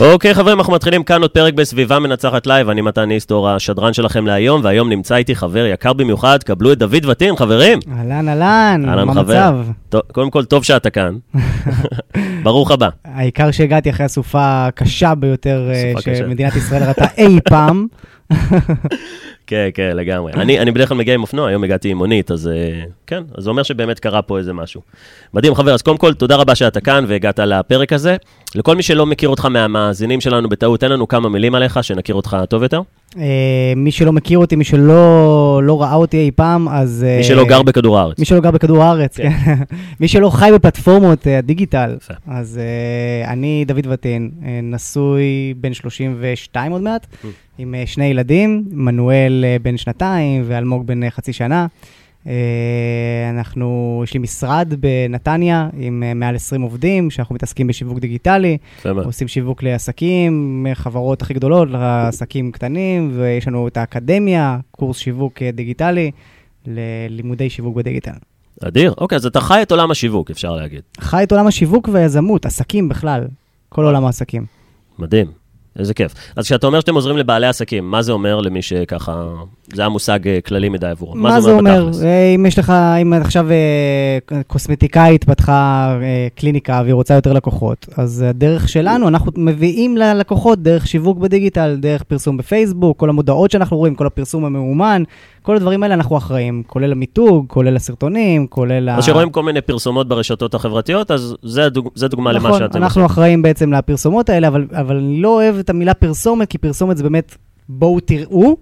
אוקיי, חברים, אנחנו מתחילים כאן עוד פרק בסביבה מנצחת live. אני מתן איסטור, השדרן שלכם להיום, והיום נמצא איתי חבר יקר במיוחד, קבלו את דוד וטין, חברים. אהלן, אהלן, מה. המצב? קודם כל, טוב שאתה כאן. ברוך הבא. העיקר שהגעתי אחרי הסופה הקשה ביותר אה. שמדינת ישראל ראתה אי פעם. כן, כן, לגמרי. אני, אני בדרך כלל מגיע עם אופנוע, היום הגעתי עם מונית, אז אה, כן, אז זה אומר שבאמת קרה פה איזה משהו. מדהים, חבר, אז קודם כל, תודה רבה שאתה כאן והגעת לפרק הזה. לכל מי שלא מכיר אותך מהמאזינים שלנו בטעות, תן לנו כמה מילים עליך, שנכיר אותך טוב יותר. אה, מי שלא מכיר אותי, מי שלא לא ראה אותי אי פעם, אז... אה, מי שלא גר בכדור הארץ. מי שלא גר בכדור הארץ, כן. כן. מי שלא חי בפלטפורמות אה, הדיגיטל. אז אני דוד וטין, נשוי בן 32 עוד מעט, Mm. עם שני ילדים, מנואל בן שנתיים ואלמוג בן חצי שנה. אה, אנחנו, יש לי משרד בנתניה עם אה, מעל 20 עובדים, שאנחנו מתעסקים בשיווק דיגיטלי, מאוד. עושים שיווק לעסקים, מהחברות הכי גדולות לעסקים קטנים, ויש לנו את האקדמיה, קורס שיווק אה, דיגיטלי, ללימודי שיווק בדיגיטל. אדיר. אוקיי, אז אתה חי את עולם השיווק, אפשר להגיד. חי את עולם השיווק והיזמות, עסקים בכלל, כל עולם העסקים. מדהים, איזה כיף. אז כשאתה אומר שאתם עוזרים לבעלי עסקים, מה זה אומר למי שככה, זה היה מושג אה, כללי מדי עבורו? מה זה אומר? בתכלס? אה, אם יש לך, אם עכשיו אה, קוסמטיקאית פתחה קליניקה והיא רוצה יותר לקוחות, אז הדרך שלנו, אנחנו מביאים ללקוחות דרך שיווק בדיגיטל, דרך פרסום בפייסבוק, כל המודעות שאנחנו רואים, כל הפרסום המאומן, כל הדברים האלה אנחנו אחראים, כולל המיתוג, כולל הסרטונים, כולל ה... אז כשרואים כל מיני פרסומות ברשתות החברתיות, אז זה, הדוג... זה דוגמה למה נכון, שאתם אנחנו אחראים בעצם לפרסומות האלה, אבל, אבל אני לא אוהב את המילה פרסומת, כי פרסומת זה באמת בואו תראו.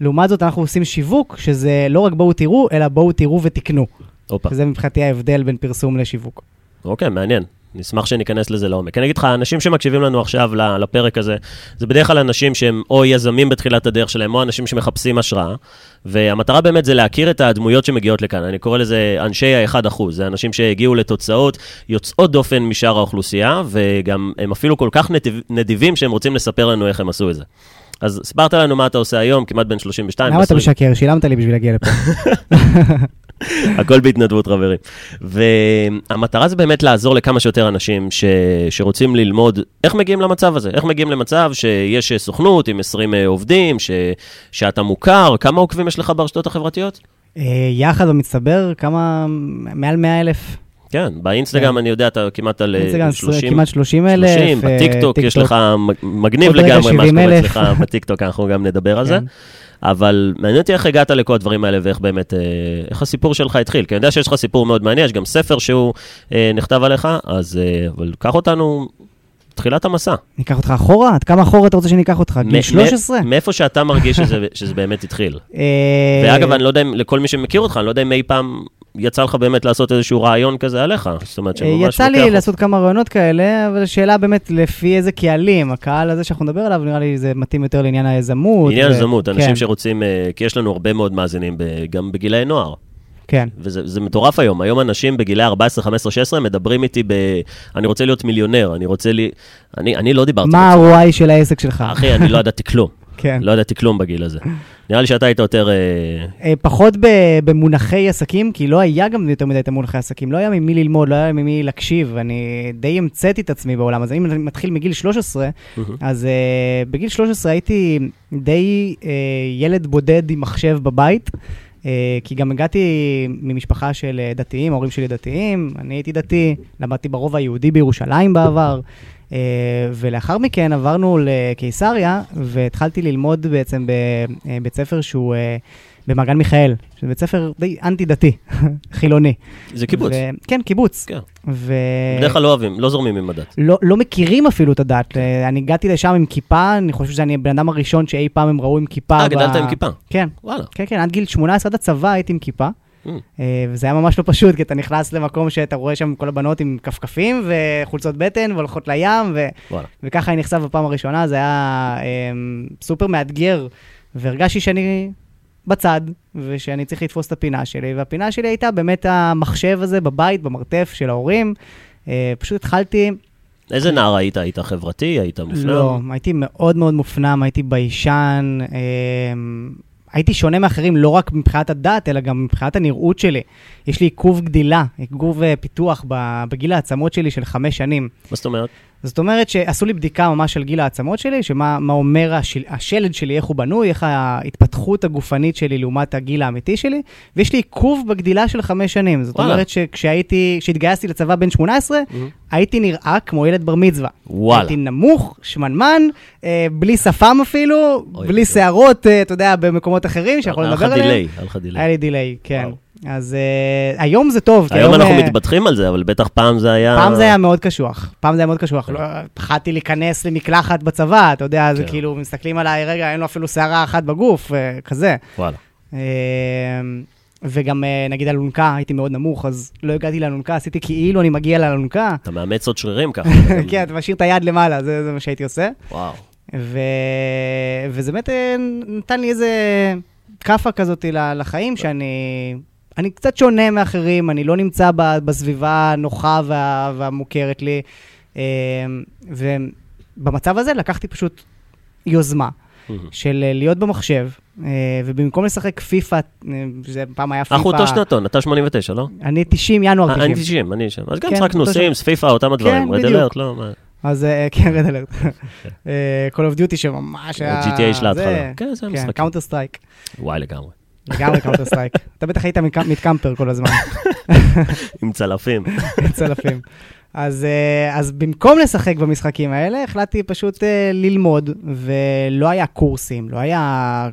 לעומת זאת, אנחנו עושים שיווק, שזה לא רק בואו תראו, אלא בואו תראו ותקנו. הופה, שזה מבחינתי ההבדל בין פרסום לשיווק. אוקיי, מעניין. נשמח שניכנס לזה לעומק. אני אגיד לך, האנשים שמקשיבים לנו עכשיו לפרק הזה, זה בדרך כלל אנשים שהם או יזמים בתחילת הדרך שלהם, או אנשים שמחפשים השראה, והמטרה באמת זה להכיר את הדמויות שמגיעות לכאן. אני קורא לזה אנשי ה-1%, זה אנשים שהגיעו לתוצאות יוצאות דופן משאר האוכלוסייה, וגם הם אפילו כל כך נדיב, נדיבים שהם רוצים לספר לנו איך הם עשו את זה. אז סיפרת לנו מה אתה עושה היום, כמעט בן 32. למה אתה 20. משקר? שילמת לי בשביל להגיע לפה. הכל בהתנדבות, חברים. והמטרה זה באמת לעזור לכמה שיותר אנשים ש... שרוצים ללמוד איך מגיעים למצב הזה, איך מגיעים למצב שיש סוכנות עם 20 עובדים, ש... שאתה מוכר, כמה עוקבים יש לך ברשתות החברתיות? אה, יחד במצטבר, כמה? מעל 100 אלף. כן, באינסטגרם כן. אני יודע, אתה כמעט על אה, אינסטגרם, 30, כמעט 30 אלף. 30, בטיקטוק יש לך מגניב לגמרי מה שקורה 70,000. אצלך בטיקטוק, אנחנו גם נדבר על זה. אבל מעניין אותי איך הגעת לכל הדברים האלה ואיך באמת, אה, איך הסיפור שלך התחיל. כי אני יודע שיש לך סיפור מאוד מעניין, יש גם ספר שהוא אה, נכתב עליך, אז אה, אבל קח אותנו, תחילת המסע. ניקח אותך אחורה? עד כמה אחורה אתה רוצה שניקח אותך? גיל מ- 13? מאיפה שאתה מרגיש שזה, שזה באמת התחיל. אה, ואגב, אני לא יודע אם, לכל מי שמכיר אותך, אני לא יודע אם אי פעם יצא לך באמת לעשות איזשהו רעיון כזה עליך. זאת אומרת, שממש יצא לי לעשות כמה רעיונות כאלה, אבל השאלה באמת לפי איזה קהלים. הקהל הזה שאנחנו נדבר עליו, נראה לי זה מתאים יותר לעניין היזמות. עניין ו- הזמות, אנשים כן, שרוצים, אה, כי יש לנו הרבה מאוד מאזינים גם בגילאי נוער. כן. וזה זה מטורף היום. היום אנשים בגילי 14, 15, 16 מדברים איתי ב... אני רוצה להיות מיליונר, אני רוצה לי... אני, אני לא דיברתי מה ה-ROI של העסק שלך? אחי, אני לא ידעתי כלום. כן. לא ידעתי כלום בגיל הזה. נראה לי שאתה היית יותר... אה, אה, פחות ב- במונחי עסקים, כי לא היה גם יותר מדי את המונחי עסקים, לא היה ממי ללמוד, לא היה ממי להקשיב, אני די המצאתי את עצמי בעולם הזה. אם אני מתחיל מגיל 13, אז uh, בגיל 13 הייתי די uh, ילד בודד עם מחשב בבית, uh, כי גם הגעתי ממשפחה של דתיים, ההורים שלי דתיים, אני הייתי דתי, למדתי ברובע היהודי בירושלים בעבר. Uh, ולאחר מכן עברנו לקיסריה, והתחלתי ללמוד בעצם בבית ספר שהוא uh, במעגן מיכאל, שזה בית ספר די אנטי-דתי, חילוני. זה קיבוץ. ו... כן, קיבוץ. כן. ו... בדרך כלל לא אוהבים, לא זורמים עם הדת. לא, לא מכירים אפילו את הדת. אה, אני הגעתי לשם עם כיפה, אני חושב שאני הבן אדם הראשון שאי פעם הם ראו עם כיפה. אה, ב- גדלת עם כיפה. כן, וואלה. כן, כן, עד גיל 18, עד הצבא הייתי עם כיפה. Mm. אה, וזה היה ממש לא פשוט, כי אתה נכנס למקום שאתה רואה שם כל הבנות עם כפכפים וחולצות בטן והולכות לים, ו... וואלה. וככה אני נחשף בפעם הראשונה, זה היה אה, סופר מאתגר, והרגשתי שאני בצד, ושאני צריך לתפוס את הפינה שלי, והפינה שלי הייתה באמת המחשב הזה בבית, במרתף של ההורים. אה, פשוט התחלתי, איזה נער היית? היית חברתי? היית מופנם? לא, הייתי מאוד מאוד מופנם, הייתי ביישן, הייתי שונה מאחרים לא רק מבחינת הדת, אלא גם מבחינת הנראות שלי. יש לי עיכוב גדילה, עיכוב אה, פיתוח בגיל העצמות שלי של חמש שנים. מה זאת אומרת? זאת אומרת שעשו לי בדיקה ממש של גיל העצמות שלי, שמה מה אומר השל, השלד שלי, איך הוא בנוי, איך ההתפתחות הגופנית שלי לעומת הגיל האמיתי שלי, ויש לי עיכוב בגדילה של חמש שנים. זאת וואלה. אומרת שכשהייתי, כשהתגייסתי לצבא בן 18, הייתי נראה כמו ילד בר מצווה. וואלה. הייתי נמוך, שמנמן, אה, בלי שפם אפילו, אוי, בלי. שערות, אה, אתה יודע, במקומות אחרים שיכול לדבר עליהם. היה לך דיליי. היה לי דיליי, כן. וואו. אז אה, היום זה טוב. היום אנחנו אה, מתבטחים על זה, אבל בטח פעם זה היה... פעם זה היה מאוד קשוח, פעם זה היה מאוד קשוח. לא, פחדתי להיכנס למקלחת בצבא, אתה יודע, זה כן. כאילו, מסתכלים עליי, רגע, אין לו אפילו שערה אחת בגוף, אה, כזה. וואלה. אה, וגם, נגיד, אלונקה, הייתי מאוד נמוך, אז לא הגעתי לאלונקה, עשיתי כאילו אני מגיע לאלונקה. אתה מאמץ עוד שרירים ככה. כן, אתה משאיר את היד למעלה, זה זה מה שהייתי עושה. וואו. ו... וזה באמת אה, נתן לי איזה כאפה כזאת לחיים, שאני אני קצת שונה מאחרים, אני לא נמצא בסביבה הנוחה וה... והמוכרת לי. אה, ובמצב הזה לקחתי פשוט יוזמה של אה, להיות במחשב, ובמקום לשחק פיפא, זה פעם היה פיפא... אנחנו אותו שנתון, אתה 89, לא? אני 90, ינואר אה, 90. אני 90, אני שם. אז גם כן, שיחקנו אותו Sims, פיפא, אותם הדברים. רד בדיוק. אז אה, כן, Red Alert. Call of Duty שממש היה... GTA של ההתחלה. זה- כן, זה כן, המשחק. Counter Strike. וואי, לגמרי. לגמרי Counter Strike. אתה בטח היית מתקמפר כל הזמן, עם צלפים. צלפים. אז, אה, אז במקום לשחק במשחקים האלה, החלטתי פשוט אה, ללמוד, ולא היה קורסים, לא היה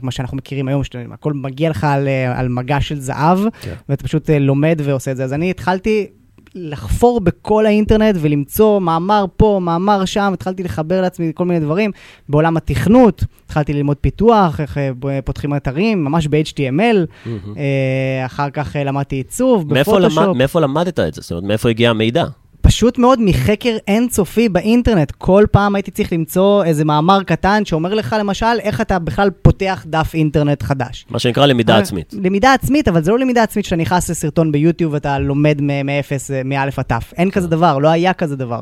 מה שאנחנו מכירים היום, שהכל מגיע לך על, אה, על מגע של זהב, כן. ואתה פשוט אה, לומד ועושה את זה. אז אני התחלתי לחפור בכל האינטרנט ולמצוא מאמר פה, מאמר שם, התחלתי לחבר לעצמי כל מיני דברים. בעולם התכנות, התחלתי ללמוד פיתוח, איך אה, פותחים אתרים, ממש ב-HTML. אה, אחר כך אה, למדתי עיצוב, בפוטושופ. מאיפה למדת את זה? זאת אומרת, מאיפה הגיע המידע? פשוט מאוד מחקר אינסופי באינטרנט. כל פעם הייתי צריך למצוא איזה מאמר קטן שאומר לך, למשל, איך אתה בכלל פותח דף אינטרנט חדש. מה שנקרא למידה אה, עצמית. למידה עצמית, אבל זה לא למידה עצמית שאתה נכנס לסרטון ביוטיוב ואתה לומד מאפס, אה, מאלף עד תף. אין כזה דבר, לא היה כזה דבר.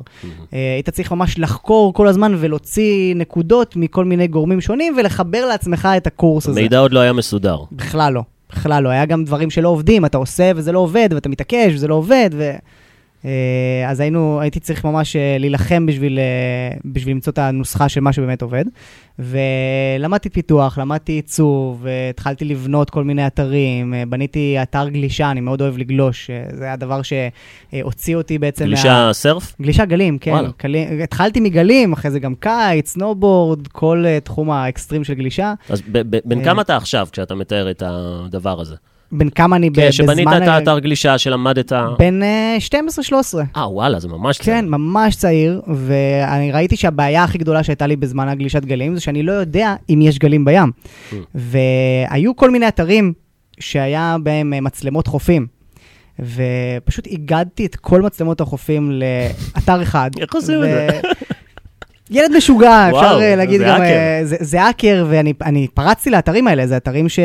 אה, היית צריך ממש לחקור כל הזמן ולהוציא נקודות מכל מיני גורמים שונים ולחבר לעצמך את הקורס הזה. מידע עוד לא היה מסודר. בכלל לא. בכלל לא. היה גם דברים שלא עובדים, אתה עושה וזה לא עובד, ואתה מתעקש וזה לא עובד, ו... אה, אז היינו, הייתי צריך ממש אה, להילחם בשביל, אה, בשביל למצוא את הנוסחה של מה שבאמת עובד. ולמדתי פיתוח, למדתי עיצוב, התחלתי לבנות כל מיני אתרים, בניתי אתר גלישה, אני מאוד אוהב לגלוש, זה היה דבר שהוציא אותי בעצם גלישה surf? גלישה גלים, כן. וואלה. גלים, התחלתי מגלים, אחרי זה גם קייט, סנובורד, כל תחום האקסטרים של גלישה. אז ב- ב- בן אה. כמה אתה עכשיו כשאתה מתאר את הדבר הזה? בין כמה אני כן, בזמן... שבנית את האתר גלישה, שלמדת... בין uh, 12-13. אה, וואלה, זה ממש צעיר. כן, ממש צעיר, ואני ראיתי שהבעיה הכי גדולה שהייתה לי בזמן הגלישת גלים, זה שאני לא יודע אם יש גלים בים. Mm. והיו כל מיני אתרים שהיה בהם אה, מצלמות חופים. ופשוט איגדתי את כל מצלמות החופים לאתר אחד. איך עושים את זה? ילד משוגע, וואו, אפשר אה, להגיד זה גם... האקר. אה, זה- זה האקר, ואני אני פרצתי לאתרים האלה, זה אתרים ש...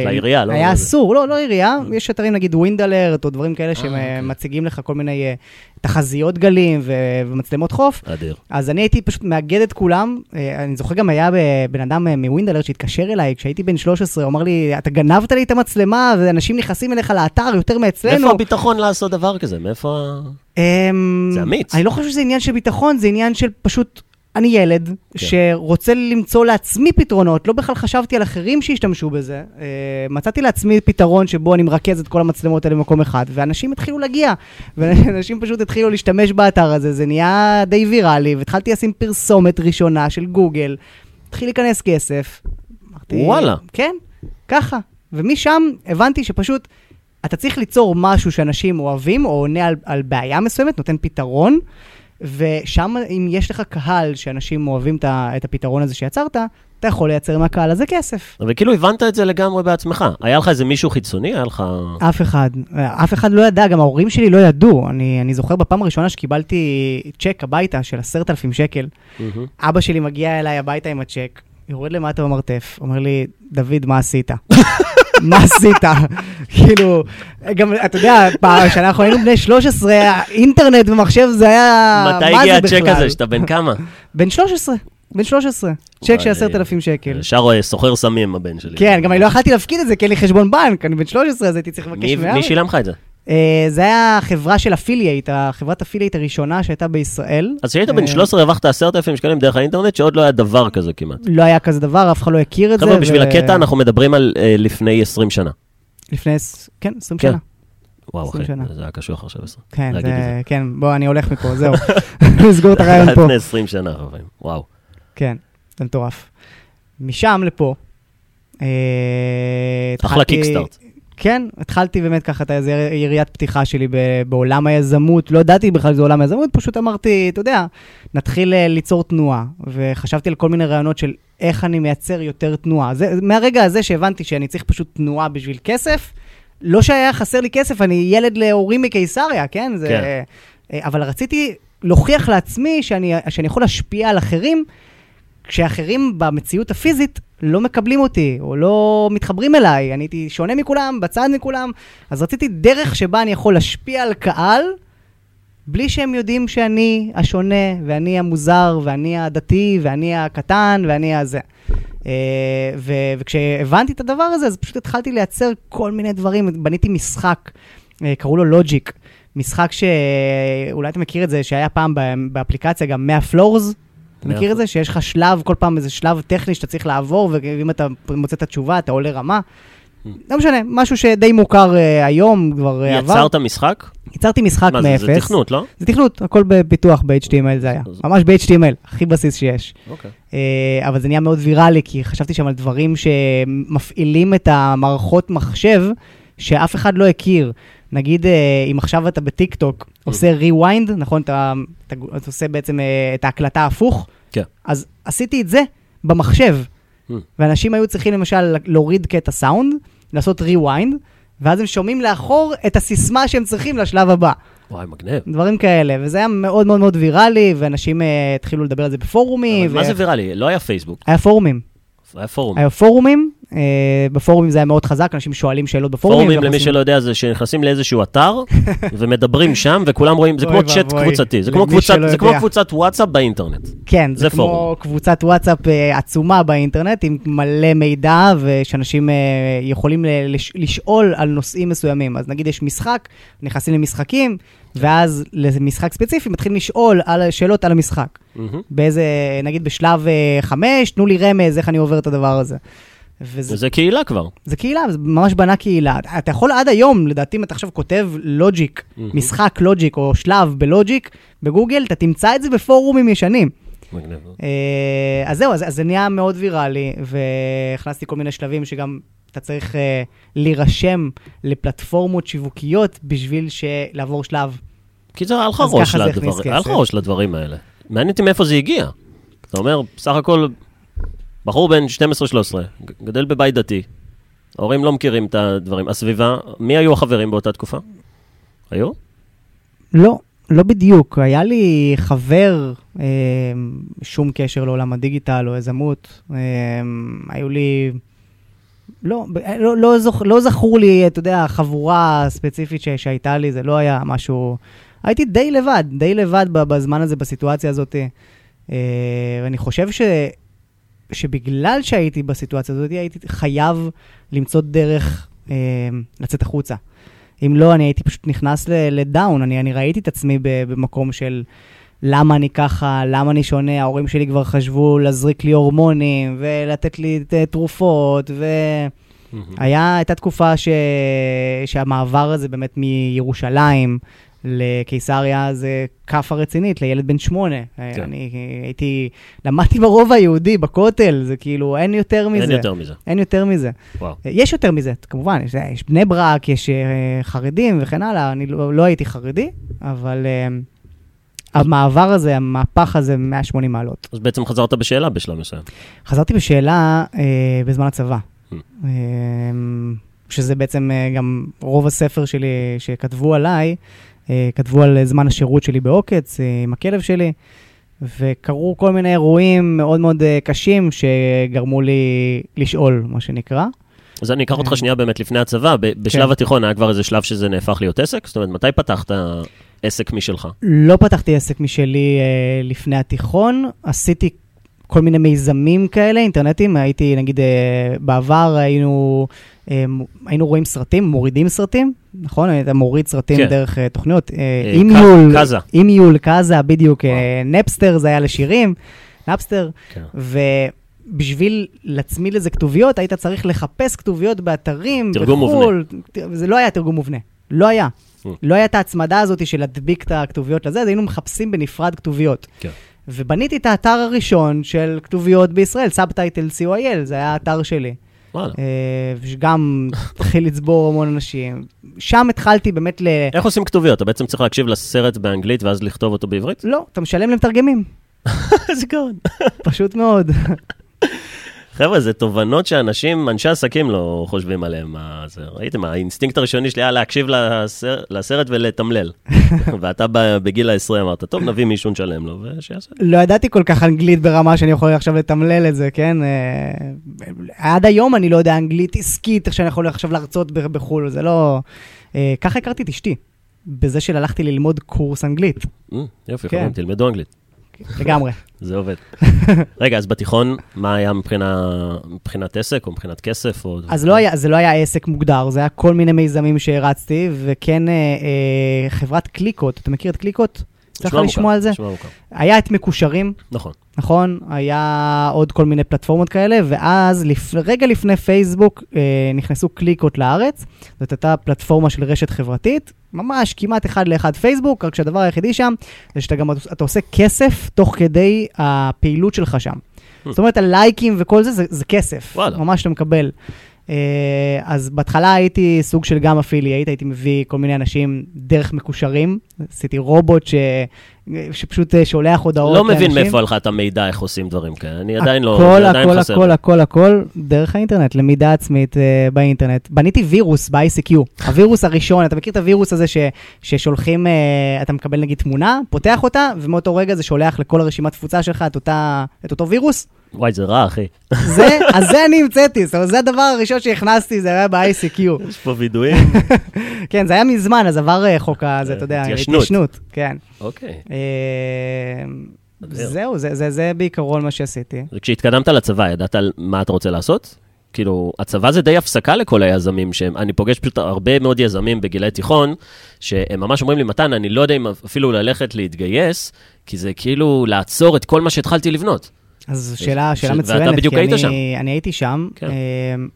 של העירייה, לא? היה? אסור, לא, לא עירייה, יש אתרים נגיד Wind Alert, או דברים כאלה אוקיי. שמציגים לך כל מיני אה, תחזיות גלים ו- ומצלמות חוף. אדיר. אז אני הייתי פשוט מאגד את כולם. אה, אני זוכר גם היה בן אדם אה, מ Wind Alert שהתקשר אליי כשהייתי בן 13, הוא אמר לי, אתה גנבת לי את המצלמה, ואנשים נכנסים אליך לאתר יותר מאצלנו. מאיפה הביטחון לעשות דבר כזה? מאיפה... אמ, זה אמיץ. אני לא חושב שזה עניין של ביטחון, זה עניין של פשוט... אני ילד כן. שרוצה למצוא לעצמי פתרונות, לא בכלל חשבתי על אחרים שהשתמשו בזה. אה, מצאתי לעצמי פתרון שבו אני מרכז את כל המצלמות האלה במקום אחד, ואנשים התחילו להגיע, ואנשים פשוט התחילו להשתמש באתר הזה, זה נהיה די ויראלי, והתחלתי לשים פרסומת ראשונה של גוגל, התחיל להיכנס כסף. אמרתי, וואלה. כן, ככה. ומשם הבנתי שפשוט אתה צריך ליצור משהו שאנשים אוהבים, או עונה על, על בעיה מסוימת, נותן פתרון, ושם אם יש לך קהל שאנשים אוהבים את, הפתרון הזה שיצרת, אתה יכול לייצר מהקהל הזה כסף. אבל כאילו הבנת את זה לגמרי בעצמך. היה לך איזה מישהו חיצוני? היה לך... אף אחד, אף אחד לא ידע, גם ההורים שלי לא ידעו. אני, אני זוכר בפעם הראשונה שקיבלתי צ'ק הביתה של עשרת אלפים שקל, מהמם. אבא שלי מגיע אליי הביתה עם הצ'ק, יורד למטה במרתף, אומר לי, דוד, מה עשית? מה עשית? כאילו, גם, אתה יודע, כשאנחנו היינו בני 13, אינטרנט ומחשב זה היה... מתי הגיע הצ'ק? הזה, שאתה בן כמה? בן 13. בן 13. צ'ק של 10,000 שקל. ישר אה, סוחר סמים, הבן שלי. כן, גם אני לא יכלתי להפקיד את זה, כי אין לי חשבון בנק, אני בן 13, אז הייתי צריך לבקש מאבא. מי שילם לך את זה? אה, זה היה חברה של affiliate, החברת affiliate הראשונה שהייתה בישראל. אז כשהיית אה, בן 13 הרווחת 10,000 שקלים דרך האינטרנט, שעוד לא היה דבר כזה כמעט. לא היה כזה דבר, אף אחד לא הכיר את זה. חבר'ה, בשביל הקטע אנחנו מדברים על אה, לפני 20 שנה. לפני, כן, 20 כן. שנה. וואו, 20 אחי. זה היה קשוח עכשיו 20. כן, זה, כן, בוא, אני הולך מפה, זהו. נסגור את הרעיון פה. לפני 20 שנה, חברים. וואו. כן, זה מטורף. משם לפה, אה, אחלה קיקסטארט. כן, התחלתי באמת ככה את איזה יריית פתיחה שלי ב- בעולם היזמות, לא ידעתי בכלל שזה עולם היזמות, פשוט אמרתי, אתה יודע, נתחיל אה, ליצור תנועה, וחשבתי על כל מיני רעיונות של איך אני מייצר יותר תנועה. זה, מהרגע הזה שהבנתי שאני צריך פשוט תנועה בשביל כסף, לא שהיה חסר לי כסף, אני ילד להורים מקיסריה, כן? זה, כן. אה, אבל רציתי להוכיח לעצמי שאני, שאני יכול להשפיע על אחרים, כשאחרים במציאות הפיזית לא מקבלים אותי, או לא מתחברים אליי, אני הייתי שונה מכולם, בצד מכולם, אז רציתי דרך שבה אני יכול להשפיע על קהל, בלי שהם יודעים שאני השונה, ואני המוזר, ואני הדתי, ואני הקטן, ואני הזה. אה, ו- וכשהבנתי את הדבר הזה, אז פשוט התחלתי לייצר כל מיני דברים, בניתי משחק, אה, קראו לו לוג'יק, משחק שאולי אתה מכיר את זה, שהיה פעם באפליקציה גם 100 פלורס. אתה 100 מכיר את זה? שיש לך שלב, כל פעם איזה שלב טכני שאתה צריך לעבור, ואם אתה מוצא את התשובה, אתה עולה רמה. לא משנה, משהו שדי מוכר אה, היום, כבר אה, עבר. יצרת משחק? יצרתי משחק מה זה, מאפס. זה תכנות, לא? זה תכנות, הכל בפיתוח ב-HTML זה היה. ממש ב-HTML, הכי בסיס שיש. אוקיי. אה, אבל זה נהיה מאוד ויראלי, כי חשבתי שם על דברים שמפעילים את המערכות מחשב שאף אחד לא הכיר. נגיד, אה, אם עכשיו אתה בטיקטוק עושה rewind, נכון? אתה, אתה, אתה עושה בעצם אה, את ההקלטה הפוך, כן. אז עשיתי את זה במחשב. Mm. ואנשים היו צריכים למשל להוריד קטע סאונד, לעשות rewind, ואז הם שומעים לאחור את הסיסמה שהם צריכים לשלב הבא. וואי, מגניב. דברים כאלה, וזה היה מאוד מאוד מאוד ויראלי, ואנשים uh, התחילו לדבר על זה בפורומים. אבל מה זה ויראלי? לא היה פייסבוק, היה פורומים. היה פורום. היה פורומים, בפורומים זה היה מאוד חזק, אנשים שואלים שאלות בפורומים. פורומים, למי שלא יודע, זה שנכנסים לאיזשהו אתר ומדברים שם, וכולם רואים, זה כמו צ'אט קבוצתי, זה כמו קבוצת- וואטסאפ באינטרנט. כן, זה, כמו פורום. קבוצת וואטסאפ uh, עצומה באינטרנט, עם מלא מידע, ושאנשים uh, יכולים לשאול על נושאים מסוימים. אז נגיד יש משחק, נכנסים למשחקים, ואז למשחק ספציפי מתחילים לשאול על שאלות על המשחק. מהמם. באיזה, נגיד בשלב אה, חמש, תנו לי רמז, איך אני עובר את הדבר הזה. וזה וזה קהילה כבר. זה קהילה, זה ממש בנה קהילה. אתה יכול עד היום, לדעתי, אם אתה עכשיו כותב לוג'יק, מהמם. משחק לוג'יק או שלב בלוג'יק, בגוגל, אתה תמצא את זה בפורומים ישנים. מגניב. אה, אז זהו, אז אז זה נהיה מאוד ויראלי, והכנסתי כל מיני שלבים שגם אתה צריך אה, להירשם לפלטפורמות שיווקיות בשביל לעבור שלב. היה לך ככה זה היה לך. ראש לדברים האלה. מעניין אותי מאיפה זה הגיע. אתה אומר, בסך הכל, בחור בן 12-13, ג- גדל בבית דתי, ההורים לא מכירים את הדברים. הסביבה, מי היו החברים באותה תקופה? היו? לא, לא בדיוק. היה לי חבר, אה, שום קשר לעולם הדיגיטל או יזמות. אה, היו לי... לא, לא, לא, זוכ, לא זכור לי, אתה יודע, חבורה ספציפית ש, שהייתה לי, זה לא היה משהו... הייתי די לבד, די לבד בזמן הזה, בסיטואציה הזאת. אה, ואני חושב ש, שבגלל שהייתי בסיטואציה הזאת, הייתי חייב למצוא דרך אה, לצאת החוצה. אם לא, אני הייתי פשוט נכנס לדאון. אני, אני ראיתי את עצמי במקום של למה אני ככה, למה אני שונה, ההורים שלי כבר חשבו להזריק לי הורמונים ולתת לי תרופות, והיה, הייתה תקופה ש... שהמעבר הזה באמת מירושלים לקיסריה זה כאפה רצינית לילד בן שמונה. כן. אני הייתי, למדתי ברובע היהודי, בכותל, זה כאילו, אין יותר מזה. אין יותר מזה. אין יותר מזה. וואו. יש יותר מזה, כמובן, יש, יש בני ברק, יש uh, חרדים וכן הלאה, אני לא, לא הייתי חרדי, אבל uh, המעבר הזה, המהפך הזה, 180 מעלות. אז בעצם חזרת בשאלה בשלב מסוים. חזרתי בשאלה uh, בזמן הצבא, Hmm. uh, שזה בעצם uh, גם רוב הספר שלי שכתבו עליי, כתבו על זמן השירות שלי בעוקץ uh, עם הכלב שלי. וקרו כל מיני אירועים מאוד מאוד uh, קשים שגרמו לי לשאול, מה שנקרא. אז אני אקח אותך כן. שנייה באמת לפני הצבא, ב- בשלב כן. התיכון היה כבר איזה שלב שזה נהפך להיות עסק? זאת אומרת, מתי פתחת עסק משלך? לא פתחתי עסק משלי אה, לפני התיכון, עשיתי כל מיני מיזמים כאלה, אינטרנטיים. הייתי, נגיד, אה, בעבר היינו, אה, היינו רואים סרטים, מורידים סרטים, נכון? היית מוריד סרטים כן. דרך אה, תוכניות. אה, אה, eMule, ק- Kazaa. eMule, Kazaa, בדיוק. אה, Napster זה היה לשירים, Napster. כן. ובשביל להצמיד לזה כתוביות, היית צריך לחפש כתוביות באתרים, תרגום בחו"ל. זה לא היה תרגום מובנה. לא היה. מממ. לא הייתה ההצמדה הזאת של להדביק את הכתוביות לזה, אז היינו מחפשים בנפרד כתוביות. כן. ובניתי את האתר הראשון של כתוביות בישראל, subtitle.co.il, זה היה האתר שלי. וואלה. אה, שגם התחיל לצבור המון אנשים. שם התחלתי באמת ל... איך עושים כתוביות? אתה בעצם צריך להקשיב לסרט באנגלית ואז לכתוב אותו בעברית? לא, אתה משלם למתרגמים, איזה גאון. פשוט מאוד. חבר'ה, זה תובנות שאנשים, אנשי עסקים לא חושבים עליהם. זה, ראיתם, האינסטינקט הראשוני שלי היה להקשיב לסרט, לסרט ולתמלל. ואתה בגיל ה-20 אמרת, טוב, נביא מישהו נשלם לו, ושיעשה. לא ידעתי כל כך אנגלית ברמה שאני יכול עכשיו לתמלל את זה, כן? אה, עד היום אני לא יודע אנגלית עסקית, איך שאני יכול עכשיו להרצות בחו"ל, זה לא... אה, ככה הכרתי את אשתי, בזה שהלכתי ללמוד קורס אנגלית, Mm, יופי, כן. חברים, תלמדו אנגלית. לגמרי. זה עובד. רגע, אז בתיכון, מה היה מבחינה, מבחינת עסק או מבחינת כסף? או... אז לא היה, זה לא היה עסק מוגדר, זה היה כל מיני מיזמים שהרצתי, וכן אה, אה, חברת קליקות, אתה מכיר את קליקות? צריך לשמוע על זה? היה את מקושרים, נכון. נכון? היה עוד כל מיני פלטפורמות כאלה, ואז לפ... רגע לפני פייסבוק אה, נכנסו קליקות לארץ. זאת הייתה פלטפורמה של רשת חברתית, ממש כמעט אחד לאחד פייסבוק, רק שהדבר היחידי שם זה שאתה גם אתה עושה כסף תוך כדי הפעילות שלך שם. זאת אומרת, הלייקים וכל זה, זה, זה כסף. וואלה. ממש אתה מקבל. אה, אז בהתחלה הייתי סוג של גם אפילייט, הייתי מביא כל מיני אנשים דרך מקושרים. עשיתי רובוט ש... שפשוט אה, שולח הודעות לא מבין לאנשים. מאיפה היה לך את המידע איך עושים דברים כאלה. אני עדיין לא, הכל, עדיין הכל, חסר. הכל, הכל, הכל, דרך האינטרנט, למידה עצמית uh, באינטרנט. בניתי וירוס ב-ICQ. הווירוס הראשון, אתה מכיר את הווירוס הזה ש, ששולחים, uh, אתה מקבל נגיד תמונה, פותח אותה, ומאותו רגע זה שולח לכל הרשימת תפוצה שלך את, אותה, את אותו וירוס? וואי, זה רע, אחי. זה, אז זה אני המצאתי, זאת אומרת, זה הדבר הראשון שהכנסתי, זה היה ב-ICQ. יש פה וידויים. כן, זה היה מזמן, אז עבר אה, חוק הזה, אתה יודע, התיישנות. כן. אוקיי. אה, אדיר. זהו, זה, בעיקרון מה שעשיתי. וכשהתקדמת לצבא, ידעת על מה אתה רוצה לעשות? כאילו, הצבא זה די הפסקה לכל היזמים שהם, אני פוגש פשוט הרבה מאוד יזמים בגילי תיכון, שהם ממש אומרים לי, מתן, אני לא יודע אם אפילו ללכת להתגייס, כי זה כאילו לעצור את כל מה שהתחלתי לבנות. אז שאלה, שאלה ואתה מצוינת, בדיוק כי היית אני, שם. אני הייתי שם. כן. אמ,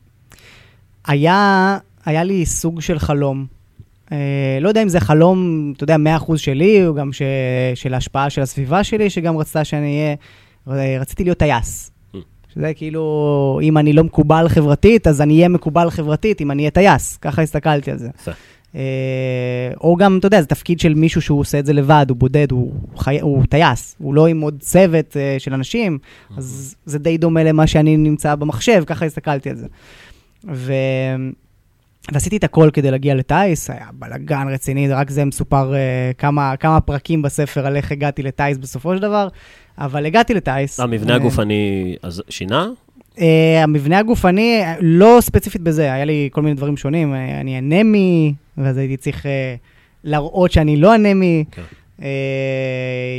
היה, היה לי סוג של חלום. אה, לא יודע אם זה חלום, אתה יודע, 100% שלי, או גם ש, של ההשפעה של הסביבה שלי, שגם רצתה שאני אהיה, רציתי להיות טייס. Mm. שזה כאילו, אם אני לא מקובל חברתית, אז אני אהיה מקובל חברתית אם אני אהיה טייס. ככה הסתכלתי על זה. אה, או גם, אתה יודע, זה תפקיד של מישהו שהוא עושה את זה לבד, הוא בודד, הוא, חי... הוא טייס, הוא לא עם עוד צוות אה, של אנשים, אז זה די דומה למה שאני נמצא במחשב, ככה הסתכלתי על זה. ו... ועשיתי את הכל כדי להגיע לטייס, היה בלאגן רציני, רק זה מסופר uh, כמה, כמה פרקים בספר על איך הגעתי לטייס בסופו של דבר, אבל הגעתי לטייס. המבנה אה, הגופני אז שינה? Uh, המבנה הגופני, לא ספציפית בזה, היה לי כל מיני דברים שונים. Uh, אני אנמי, ואז הייתי צריך uh, להראות שאני לא אנמי. כן. Uh,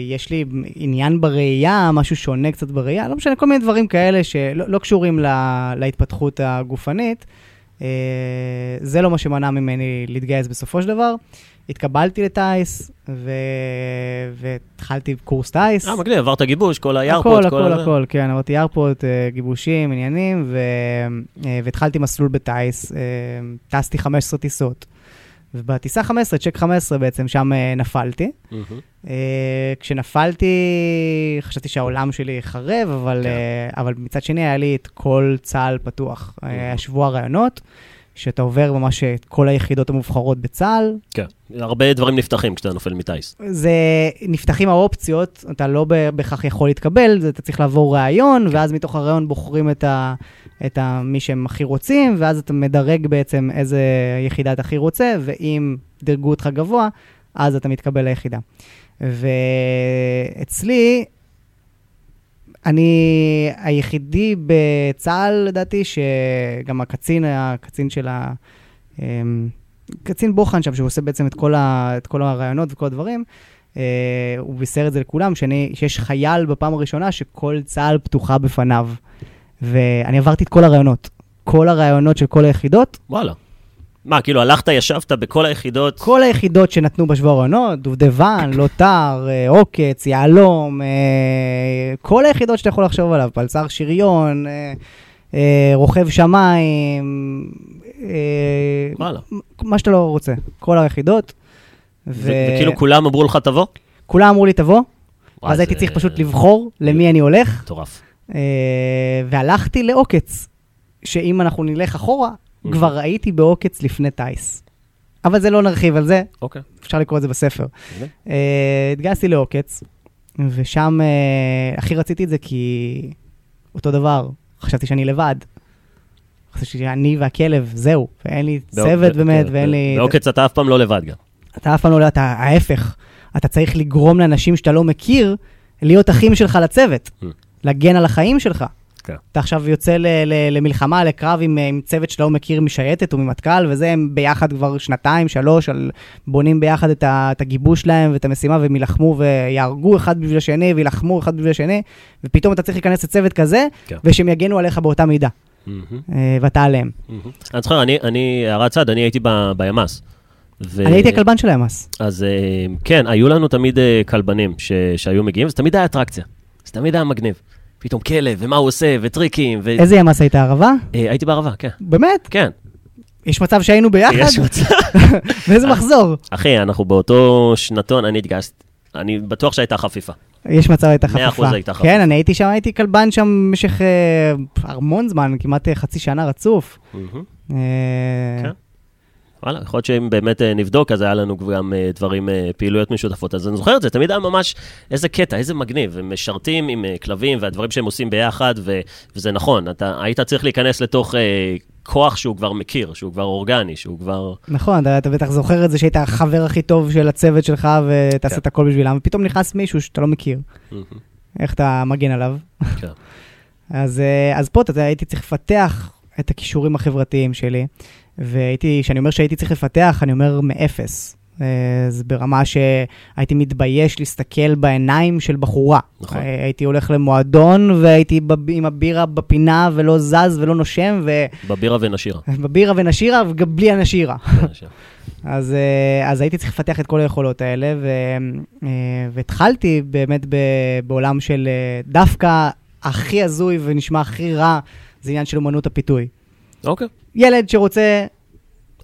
יש לי עניין בראייה, משהו שונה קצת בראייה, לא משנה, כל מיני דברים כאלה שלא לא קשורים לה, להתפתחות הגופנית. Uh, זה לא מה שמנע ממני להתגייס בסופו של דבר. התקבלתי לטיס, ו... והתחלתי קורס טיס. אה, מגניב, עברת גיבוש, כל הכל, כל הכל, הזה. הכל, כן, עברתי אה, גיבושים, עניינים, ו... אה, והתחלתי מסלול בטיס, אה, טסתי 15 טיסות. ובטיסה 15, צ'ק 15 בעצם, שם אה, נפלתי. מהמם. אה, כשנפלתי, חשבתי שהעולם שלי חרב, אבל, כן. אה, אבל מצד שני היה לי את כל צה"ל פתוח. היה שבוע רעיונות, שאתה עובר ממש את כל היחידות המובחרות בצה"ל, כן. הרבה דברים נפתחים כשאתה נופל מטייס. זה, נפתחים האופציות, אתה לא בהכרח יכול להתקבל, זה, אתה צריך לעבור ראיון, ואז מתוך הראיון בוחרים את, ה, את ה, מי שהם הכי רוצים, ואז אתה מדרג בעצם איזה יחידה אתה הכי רוצה, ואם דירגו אותך גבוה, אז אתה מתקבל ליחידה. ואצלי, אני היחידי בצה"ל, לדעתי, שגם הקצין, הקצין של ה... אמ, קצין בוחן שם, שהוא עושה בעצם את כל, ה, את כל הרעיונות וכל הדברים, אה, הוא בישר את זה לכולם, שאני, שיש חייל בפעם הראשונה שכל צה"ל פתוחה בפניו. ואני עברתי את כל הרעיונות. כל הרעיונות של כל היחידות, וואלה. מה, כאילו הלכת, ישבת בכל היחידות? כל היחידות שנתנו בשבוע הרעיונות, דובדבן, לוטר, אה, עוקץ, יהלום, אה, כל היחידות שאתה יכול לחשוב עליו, פלצר שריון, אה, רוכב שמיים. מה שאתה לא רוצה, כל היחידות. וכאילו כולם אמרו לך תבוא? כולם אמרו לי תבוא, אז הייתי צריך פשוט לבחור למי אני הולך, מטורף. והלכתי לעוקץ, שאם אנחנו נלך אחורה. כבר הייתי בעוקץ לפני טיס. אבל זה לא נרחיב על זה, אוקיי. אפשר לקרוא את זה בספר. אה, התגייסתי לעוקץ, ושם אה, הכי רציתי את זה כי אותו דבר, חשבתי שאני לבד. חשבתי שאני והכלב, זהו, ואין לי צוות באוק- באמת, כן, ואין לי... בעוקץ אתה אף פעם לא לבד גם. אתה אף פעם לא, אתה ההפך, אתה צריך לגרום לאנשים שאתה לא מכיר להיות אחים שלך לצוות, Mm. להגן על החיים שלך. כן. אתה עכשיו יוצא ל- ל- למלחמה, לקרב עם, עם צוות שאתה לא מכיר משייטת או ממטכ"ל, וזה, הם ביחד כבר שנתיים, שלוש, על, בונים ביחד את, ה, את הגיבוש שלהם ואת המשימה, והם יילחמו ויהרגו אחד בשביל השני, ויילחמו אחד בשביל השני, ופתאום אתה צריך להיכנס לצוות כזה, כן. ושהם יגנו עליך באותה מידה, אה, ואתה עליהם. מהמם. אני זוכר, אני- אני, הערת צד, אני הייתי ב- בימ"ס. ו- אני הייתי הכלבן של הימ"ס. אז אה, כן, היו לנו תמיד אה, כלבנים ש- שהיו מגיעים, זה תמיד היה אטרקציה. זה תמיד היה מגניב. פתאום כלב, ומה הוא עושה, וטריקים, ו... איזה ימ"ס היית, ערבה? אה, הייתי בערבה, כן. באמת? כן. יש מצב שהיינו ביחד? יש מצב. באיזה מחזור? אחי, אנחנו באותו שנתון, אני התגייסתי. אני בטוח שהייתה חפיפה. יש מצב הייתה מאה אחוז חפיפה. הייתה חפיפה. כן, אני הייתי שם, הייתי כלבן שם במשך אה, המון זמן, כמעט אה, חצי שנה רצוף. אה, כן. וואלה, יכול להיות שאם באמת אה, נבדוק, אז היה לנו גם אה, דברים, אה, פעילויות משותפות. אז אני זוכר את זה, תמיד היה ממש, איזה קטע, איזה מגניב. הם משרתים עם כלבים והדברים שהם עושים ביחד, ו- וזה נכון, אתה היית צריך להיכנס לתוך אה, כוח שהוא כבר מכיר, שהוא כבר אורגני, שהוא כבר... נכון, אתה, אתה בטח זוכר את זה שהיית החבר הכי טוב של הצוות שלך ותעשה כן. את הכל בשבילם, ופתאום נכנס מישהו שאתה לא מכיר, איך אתה מגן עליו. כן. אז, אז פה אתה הייתי צריך לפתח את הכישורים החברתיים שלי, והייתי, כשאני אומר שהייתי צריך לפתח, אני אומר מאפס. אה, זה ברמה שהייתי מתבייש להסתכל בעיניים של בחורה. נכון. אה, הייתי הולך למועדון והייתי בב- עם הבירה בפינה ולא זז ולא נושם, בבירה ונשירה. ובבירה ונשירה וגם בלי הנשירה. אז, אה, אז הייתי צריך לפתח את כל היכולות האלה, ו, והתחלתי באמת ב, בעולם של דווקא הכי הזוי ונשמע הכי רע, זה עניין של אומנות הפיתוי. אוקיי. ילד שרוצה,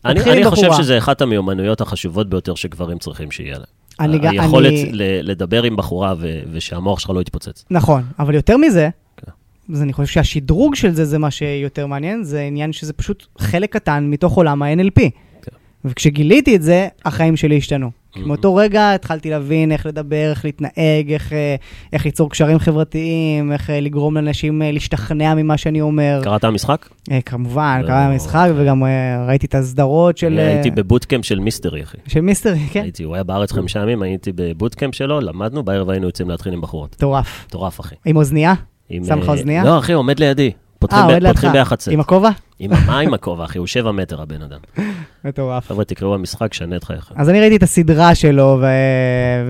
אני, אני חושב. שזה אחת המיומנויות החשובות ביותר שגברים צריכים שיהיה להם. אני גם- היכולת אני- לדבר עם בחורה ו- ושהמוח שלך לא יתפוצץ. נכון, אבל יותר מזה, כן. אז אני חושב שהשדרוג של זה, זה מה שיותר מעניין, זה עניין שזה פשוט חלק קטן מתוך עולם ה-NLP. כן. וכשגיליתי את זה, החיים שלי השתנו. כי Mhm. מאותו רגע התחלתי להבין איך לדבר, איך להתנהג, איך, אה, איך ליצור קשרים חברתיים, איך אה, לגרום לאנשים אה, להשתכנע ממה שאני אומר. קראת המשחק? כמובן, לא, קרה המשחק, וגם ראיתי את הסדרות של... הייתי בבוטקאמפ של מיסטרי, אחי. של מיסטרי, כן. הייתי, הוא היה בארץ חמישה ימים, הייתי בבוטקאמפ שלו, למדנו, בערב היינו יוצאים להתחיל עם בחורות. מטורף. מטורף, אחי. עם אוזנייה? עם, שם לך אוזנייה? לא, אחי, עומד לידי. פותחים אה. פותחים ביחד סט. עם הכובע? עם מה עם הכובע, אחי? הוא שבע מטר, הבן אדם. מטורף. חבר'ה, תקראו המשחק, שנה את חייך. אז אני ראיתי את הסדרה שלו.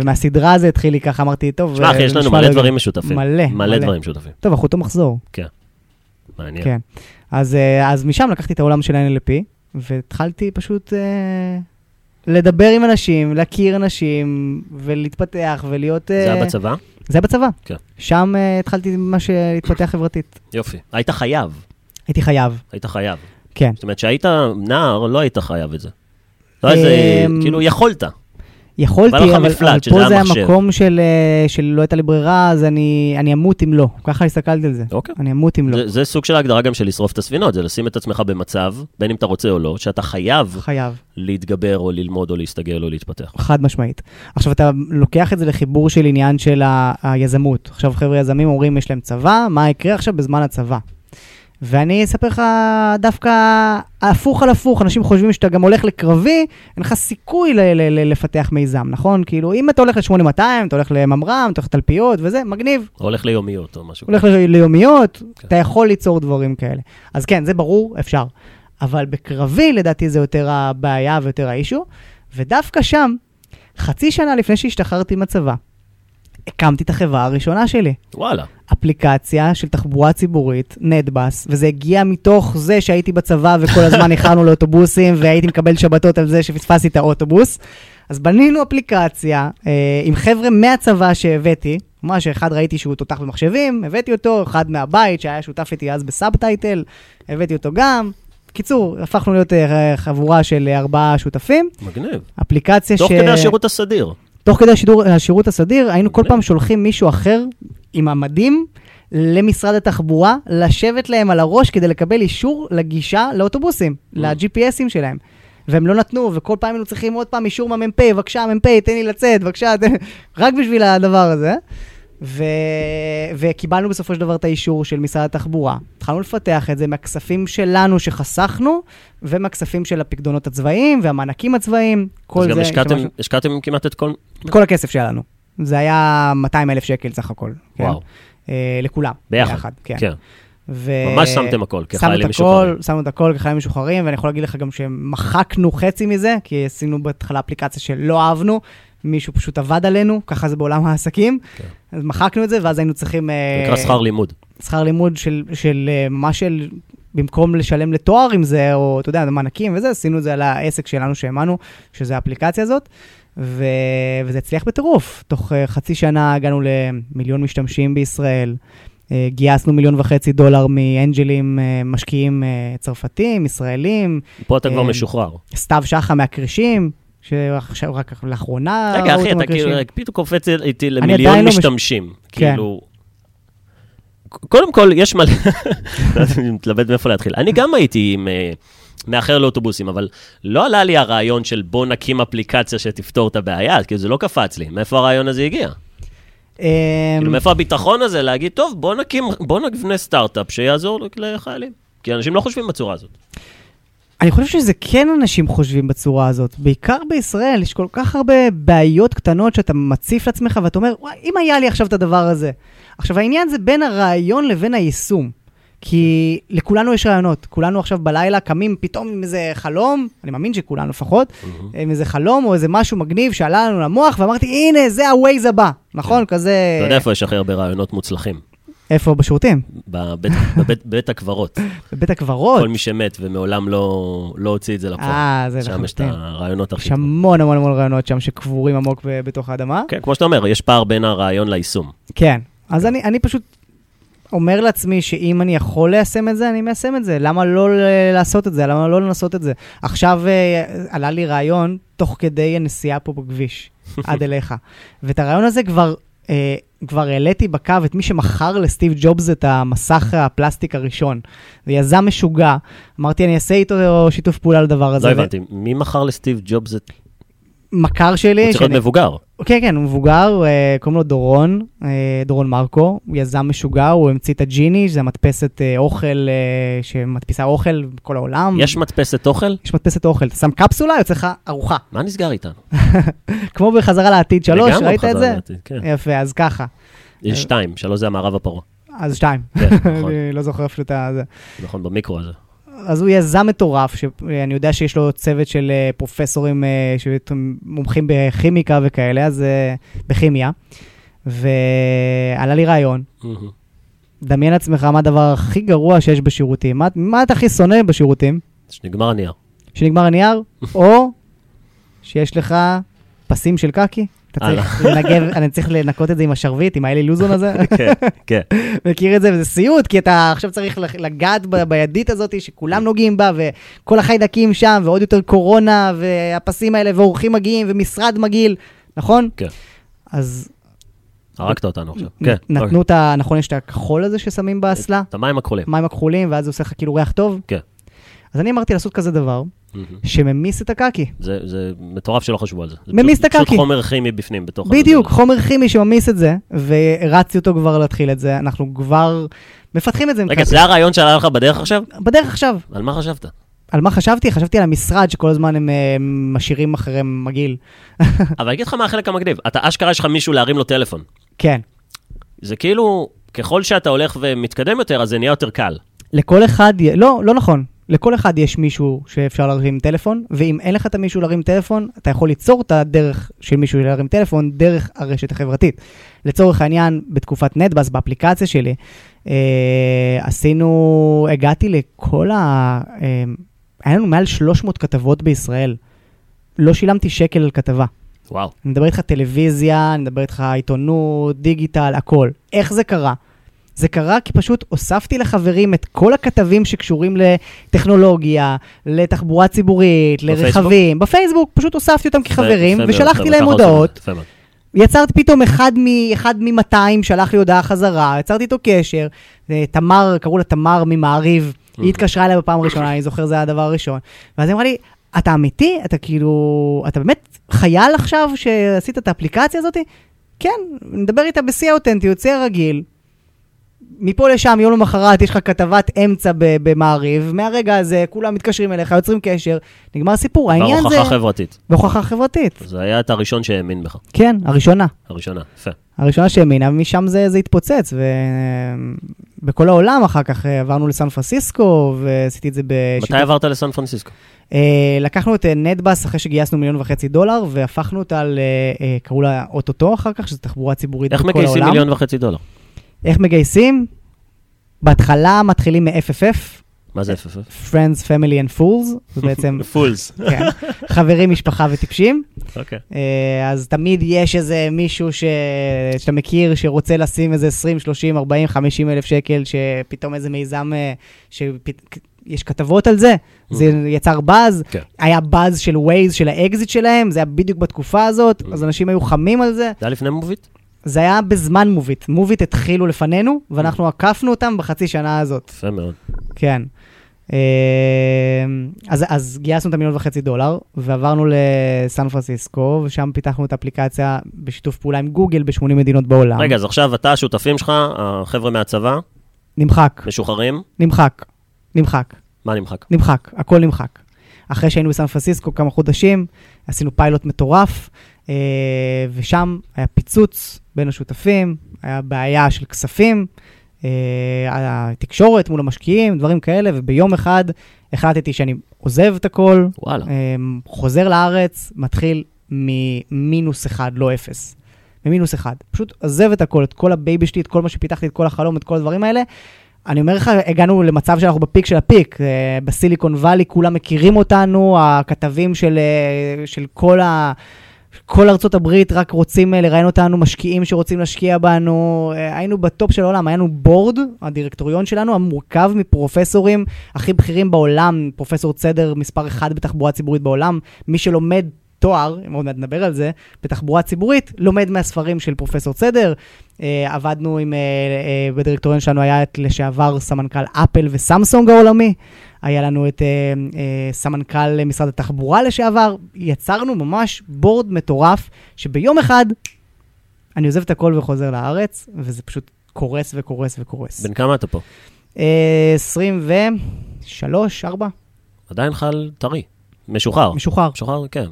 ומהסדרה זה התחיל לי ככה, אמרתי, טוב, תשמע, אחי, יש לנו נשמע מלא לא דברים. משותפים. מלא, מלא. דברים משותפים. טוב, אנחנו אותו מחזור. מעניין. כן. אז, אה, אז משם לקחתי את העולם של ה-NLP, והתחלתי פשוט אה, לדבר עם אנשים, להכיר אנשים, ולהתפתח, ולהיות... אה, זה היה בצבא? זה היה בצבא. כן. שם אה, התחלתי ממש אה, להתפתח חברתית. יופי. היית חייב, הייתי חייב, היית חייב. כן. זאת אומרת, כשהיית נער, לא היית חייב את זה. לא אמ, כאילו, יכולת. יכולתי, אבל, אבל שזה פה זה. המקום של, אה, של לא הייתה לי ברירה, אז אני, אני אמות אם לא. ככה הסתכלתי על זה. אוקיי. אני אמות אם לא. זה, זה סוג של ההגדרה גם של לשרוף את הספינות, זה לשים את עצמך במצב, בין אם אתה רוצה או לא, שאתה חייב חייב. להתגבר או ללמוד או להסתגל או להתפתח. חד משמעית. עכשיו, אתה לוקח את זה לחיבור של עניין של ה- היזמות. עכשיו, חבר'ה יזמים אומרים, יש להם צבא, מה יקרה עכשיו בזמן הצבא? ואני אספר לך דווקא הפוך על הפוך, אנשים חושבים שאתה גם הולך לקרבי, אין לך סיכוי ל- ל- ל- לפתח מיזם, נכון? כאילו, אם אתה הולך ל-8200, אתה הולך לממר"ם, אתה הולך לתלפיות וזה, מגניב. או הולך ליומיות או משהו. הולך ל- ליומיות, כן. אתה יכול ליצור דברים כאלה. אז כן, זה ברור, אפשר. אבל בקרבי, לדעתי, זה יותר הבעיה ויותר האישו, ודווקא שם חצי שנה לפני שהשתחררתי מהצבא, הקמתי את החברה הראשונה שלי. וואלה. אפליקציה של תחבורה ציבורית, נטבאס, וזה הגיע מתוך זה שהייתי בצבא וכל הזמן איחרנו לאוטובוסים והייתי מקבל שבתות על זה שפספסתי את האוטובוס. אז בנינו אפליקציה אה, עם חבר'ה מהצבא שהבאתי, ממש אחד ראיתי שהוא תותח במחשבים, הבאתי אותו, אחד מהבית שהיה שותף איתי אז בסאבטייטל, הבאתי אותו גם. קיצור, הפכנו להיות אה, חבורה של ארבעה שותפים. מגניב. אפליקציה תוך ש... כדי השירות הסדיר. תוך כדי השידור, השירות הסדיר, היינו כל. פעם שולחים מישהו אחר עם המדים למשרד התחבורה, לשבת להם על הראש כדי לקבל אישור לגישה לאוטובוסים, Mm. ל-GPSים שלהם. והם לא נתנו, וכל פעם היינו צריכים עוד פעם אישור מהמ"פ, בבקשה, מ"פ, תן לי לצאת, בבקשה, תן... רק בשביל הדבר הזה. ו... וקיבלנו בסופו של דבר את האישור של משרד התחבורה. התחלנו לפתח את זה מהכספים שלנו שחסכנו, ומהכספים של הפקדונות הצבאיים והמענקים הצבאיים. כל אז גם זה... השקעתם- שמשהו- השקעתם כמעט את כל... כל הכסף שלנו. זה היה 200 אלף שקל סך הכל. כן? וואו. אה, לכולם. ביחד. כן. כן. ו... ממש שמתם הכל, כחיילים את משוחררים. הכל, שמנו את הכל כחיילים משוחררים, ואני יכול להגיד לך גם שמחקנו חצי מזה, כי עשינו בהתחלה אפליקציה שלא אהבנו, מישהו פשוט עבד עלינו, ככה זה בעולם העסקים. כן. אז מחקנו את זה, ואז היינו צריכים... אה, נקרא שכר לימוד. שכר לימוד של, של אה, ממש של, במקום לשלם לתואר עם זה, או אתה יודע, מענקים וזה, עשינו את זה על העסק שלנו שהאמנו, שזה האפליקציה הזאת, ו, וזה הצליח בטירוף. תוך uh, חצי שנה הגענו למיליון משתמשים בישראל, גייסנו מיליון וחצי דולר מאנג'לים, משקיעים צרפתים, ישראלים, פה אתה כבר אה, משוחרר. סתיו שחם מהקרישים. שעכשיו רק לאחרונה רגע, אחי, אתה כאילו, מהכרישים. פתאום קופץ איתי למיליון לא מש- משתמשים. כן. כאילו... קודם כל, יש מלא... אני מתלבט מאיפה להתחיל. אני גם הייתי עם... אה, מאחר לאוטובוסים, אבל לא עלה לי הרעיון של בוא נקים אפליקציה שתפתור את הבעיה, כאילו זה לא קפץ לי. מאיפה הרעיון הזה הגיע? אמ, כאילו, מאיפה הביטחון הזה להגיד, טוב, בוא נקים, בוא נבנה סטארט-אפ שיעזור לחיילים. כי אנשים לא חושבים בצורה הזאת. אני חושב שזה כן אנשים חושבים בצורה הזאת. בעיקר בישראל, יש כל כך הרבה בעיות קטנות שאתה מציף לעצמך ואתה אומר, וואי, אם היה לי עכשיו את הדבר הזה. עכשיו, העניין זה בין הרעיון לבין היישום. כי לכולנו יש רעיונות. כולנו עכשיו בלילה קמים פתאום עם איזה חלום, אני מאמין שכולנו לפחות, עם איזה חלום או איזה משהו מגניב שעלה לנו למוח, ואמרתי, הנה, זה ה-Waze הבא. נכון? כזה... אתה יודע איפה יש הכי הרבה רעיונות מוצלחים? איפה? בשירותים. בבית, בבית, בבית הקברות. בבית הקברות. כל מי שמת ומעולם לא, לא הוציא את זה לפועל. אה, זה שם יש את. הרעיונות הכי יש. המון המון המון רעיונות שם שקבורים עמוק בתוך האדמה. כן, כמו שאתה אומר, יש פער בין הרעיון ליישום. כן. אז אני, אני פשוט אומר לעצמי שאם אני יכול ליישם את זה, אני מיישם את זה. למה לא לעשות את זה? למה לא לנסות את זה? עכשיו אה, עלה לי רעיון תוך כדי הנסיעה פה בכביש, עד אליך. ואת הרעיון הזה כבר... אה, כבר העליתי בקו את מי שמכר לסטיב ג'ובס את המסך הפלסטיק הראשון. זה יזם משוגע, אמרתי אני אעשה איתו שיתוף פעולה לדבר הזה. לא הבנתי, מי מכר לסטיב ג'ובס את... מכר שלי, הוא צריך להיות שאני- מבוגר. כן, כן, הוא מבוגר, אה, קוראים לו דורון, אה, דורון מרקו, הוא יזם משוגע, הוא המציא את הג'יני, שזה מדפסת אה, אוכל, שמדפיסה אוכל בכל העולם. יש מדפסת אוכל? יש מדפסת אוכל, אתה שם קפסולה, יוצא לך ארוחה. מה נסגר איתנו? כמו בחזרה לעתיד שלוש, ראית את זה? לעתיד, כן. יפה, אז ככה. יש שתיים, שלוש זה המערב הפרעה. אז שתיים. כן, נכון, אני לא זוכר אפילו את ה... נכון, במיקרו הזה. אז הוא יזם מטורף, שאני יודע שיש לו צוות של אה, פרופסורים אה, שמומחים בכימיקה וכאלה, אז אה, בכימיה. ועלה לי רעיון. דמיין לעצמך מה הדבר הכי גרוע שיש בשירותים. מה, מה אתה הכי שונא בשירותים? שנגמר הנייר. שנגמר הנייר, או שיש לך פסים של קקי? אתה צריך לנגב, אני צריך לנקות את זה עם השרביט, עם האלי לוזון הזה. כן, כן. מכיר את זה, וזה סיוט, כי אתה עכשיו צריך לגעת בידית הזאת שכולם נוגעים בה, וכל החיידקים שם, ועוד יותר קורונה, והפסים האלה, ואורחים מגיעים, ומשרד מגעיל, נכון? כן. אז הרגת אותנו עכשיו. כן. אוקיי. נתנו את ה... נכון, יש את הכחול הזה ששמים באסלה? את המים הכחולים. מים הכחולים, ואז זה עושה לך כאילו ריח טוב? כן. אז אני אמרתי לעשות כזה דבר. שממיס את הקקי. זה זה מטורף שלא חשבו על זה. ממיס את הקקי. פשוט חומר כימי בפנים, בתוך... בדיוק, הזה. חומר כימי שממיס את זה, והרצתי אותו כבר להתחיל את זה, אנחנו כבר מפתחים את זה. רגע, זה הרעיון שעלה לך בדרך עכשיו? בדרך עכשיו. על מה חשבת? על מה חשבתי? חשבתי על המשרד שכל הזמן הם אה, משאירים אחריהם מגעיל. אבל אני אגיד לך מה החלק המגניב. אתה אשכרה יש לך מישהו להרים לו טלפון. כן. זה כאילו, ככל שאתה הולך ומתקדם יותר, אז זה נהיה יותר קל. לכל אחד, לא, לא נכון. לכל אחד יש מישהו שאפשר להרים טלפון, ואם אין לך את המישהו להרים טלפון, אתה יכול ליצור את הדרך של מישהו להרים טלפון דרך הרשת החברתית. לצורך העניין, בתקופת נטבאס, באפליקציה שלי, אה, עשינו, הגעתי לכל ה... אה, היה לנו מעל 300 כתבות בישראל. לא שילמתי שקל על כתבה. וואו. אני מדבר איתך טלוויזיה, אני מדבר איתך עיתונות, דיגיטל, הכל. איך זה קרה? זה קרה כי פשוט הוספתי לחברים את כל הכתבים שקשורים לטכנולוגיה, לתחבורה ציבורית, לרכבים. בפייסבוק, פשוט הוספתי אותם כחברים, ושלחתי להם הודעות. יצרתי פתאום אחד מ- אחד מ-200, שלח לי הודעה חזרה, יצרתי איתו קשר. תמר, קראו לה תמר ממעריב, היא התקשרה אליי בפעם הראשונה, אני זוכר, זה היה הדבר הראשון. ואז היא אמרה לי, אתה אמיתי? אתה כאילו, אתה באמת חייל עכשיו שעשית את האפליקציה הזאת? כן, נדבר איתה בשיא האותנטיות, שיא הרגיל. מפה לשם, יום למחרת, יש לך כתבת אמצע במעריב, מהרגע הזה כולם מתקשרים אליך, יוצרים קשר, נגמר סיפור. העניין זה... בהוכחה חברתית. בהוכחה חברתית. זה היה את הראשון שהאמין בך, כן, הראשונה. הראשונה, יפה. הראשונה שהאמינה, ומשם זה, זה התפוצץ, ובכל העולם אחר כך אה, עברנו לסן פרנסיסקו, ועשיתי את זה בשיתוף. מתי עברת לסן פרנסיסקו? אה, לקחנו את אה, נטבאס אחרי שגייסנו מיליון וחצי דולר, והפכנו אותה ל... קראו לה אוטוטו אחר כך, שזו תחבורה ציבורית איך בכל העולם. מגייסים מיליון וחצי דולר? איך מגייסים? בהתחלה מתחילים מ-FFF, מה זה FFF? Friends, Family and Fools, זה בעצם, fools. כן, חברים, משפחה וטיפשים. אוקיי. אה, אז תמיד יש איזה מישהו ש... שאתה מכיר שרוצה לשים איזה 20, 30, 40, 50 אלף שקל, שפתאום איזה מיזם, אה, שיש כתבות על זה, זה יצר באז. כן. היה באז של Waze, של האקזיט שלהם, זה היה בדיוק בתקופה הזאת, אז אנשים היו חמים על זה. זה היה לפני Moovit? זה היה בזמן מוביט. מוביט התחילו לפנינו, ואנחנו עקפנו אותם בחצי שנה הזאת. יפה מאוד. כן. אה, אז, אז גייסנו את המיליון וחצי דולר, ועברנו לסן פרנסיסקו, ושם פיתחנו את האפליקציה בשיתוף פעולה עם גוגל ב-80 מדינות בעולם. רגע, אז עכשיו אתה, השותפים שלך, החבר'ה מהצבא, נמחק, משוחררים, נמחק, נמחק, מה נמחק? נמחק, הכל נמחק. אחרי שהיינו בסן פרנסיסקו כמה חודשים, עשינו פיילוט מטורף, אה, ושם היה פיצוץ בין השותפים, היה בעיה של כספים, אה, היה תקשורת מול המשקיעים, דברים כאלה, וביום אחד החלטתי שאני עוזב את הכל, וואלה. אה, חוזר לארץ, מתחיל ממינוס אחד, לא אפס. ממינוס אחד. פשוט עוזב את הכל, את כל ה baby שלי, את כל מה שפיתחתי, את כל החלום, את כל הדברים האלה. אני אומר לך, הגענו למצב שאנחנו ב peak של ה peak. אה, בסיליקון וואלי כולם מכירים אותנו, הכתבים של, של כל ה... כל ארצות הברית רק רוצים אה, לראיין אותנו, משקיעים שרוצים להשקיע בנו. אה, היינו בטופ של העולם, היה לנו בורד, הדירקטוריון שלנו, המורכב מפרופסורים הכי בכירים בעולם, פרופסור צדר מספר אחד בתחבורה ציבורית בעולם. מי שלומד תואר, אם עוד מעט נדבר על זה, בתחבורה ציבורית, לומד מהספרים של פרופסור צדר. אה, עבדנו עם, אה, אה, בדירקטוריון שלנו היה את לשעבר סמנכ"ל אפל וסמסונג העולמי. היה לנו את אה, אה, סמנכ"ל משרד התחבורה לשעבר. יצרנו ממש בורד מטורף, שביום אחד אני עוזב את הכל וחוזר לארץ, וזה פשוט קורס וקורס וקורס. בן כמה אתה פה? אה, 23, 4, עדיין חל טרי. משוחרר. משוחרר, משוחרר, כן.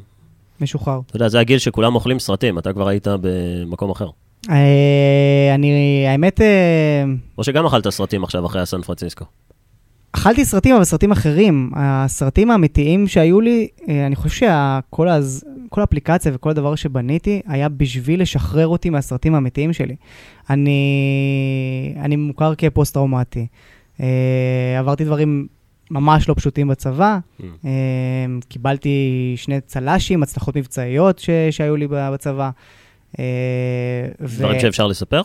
משוחרר. אתה יודע, זה הגיל שכולם אוכלים סרטים, אתה כבר היית במקום אחר. אה, אני, האמת, אה, או שגם אכלת סרטים עכשיו אחרי הסן פרנסיסקו. אכלתי סרטים, אבל סרטים אחרים. הסרטים האמיתיים שהיו לי, אה, אני חושב שכל הז... כל האפליקציה וכל הדבר שבניתי היה בשביל לשחרר אותי מהסרטים האמיתיים שלי. אני, אני מוכר כפוסט-טראומטי. אה, עברתי דברים ממש לא פשוטים בצבא. Mm. אה, קיבלתי שני צל"שים, הצלחות מבצעיות ש... שהיו לי בצבא. אה, ו- דברים שאפשר לספר?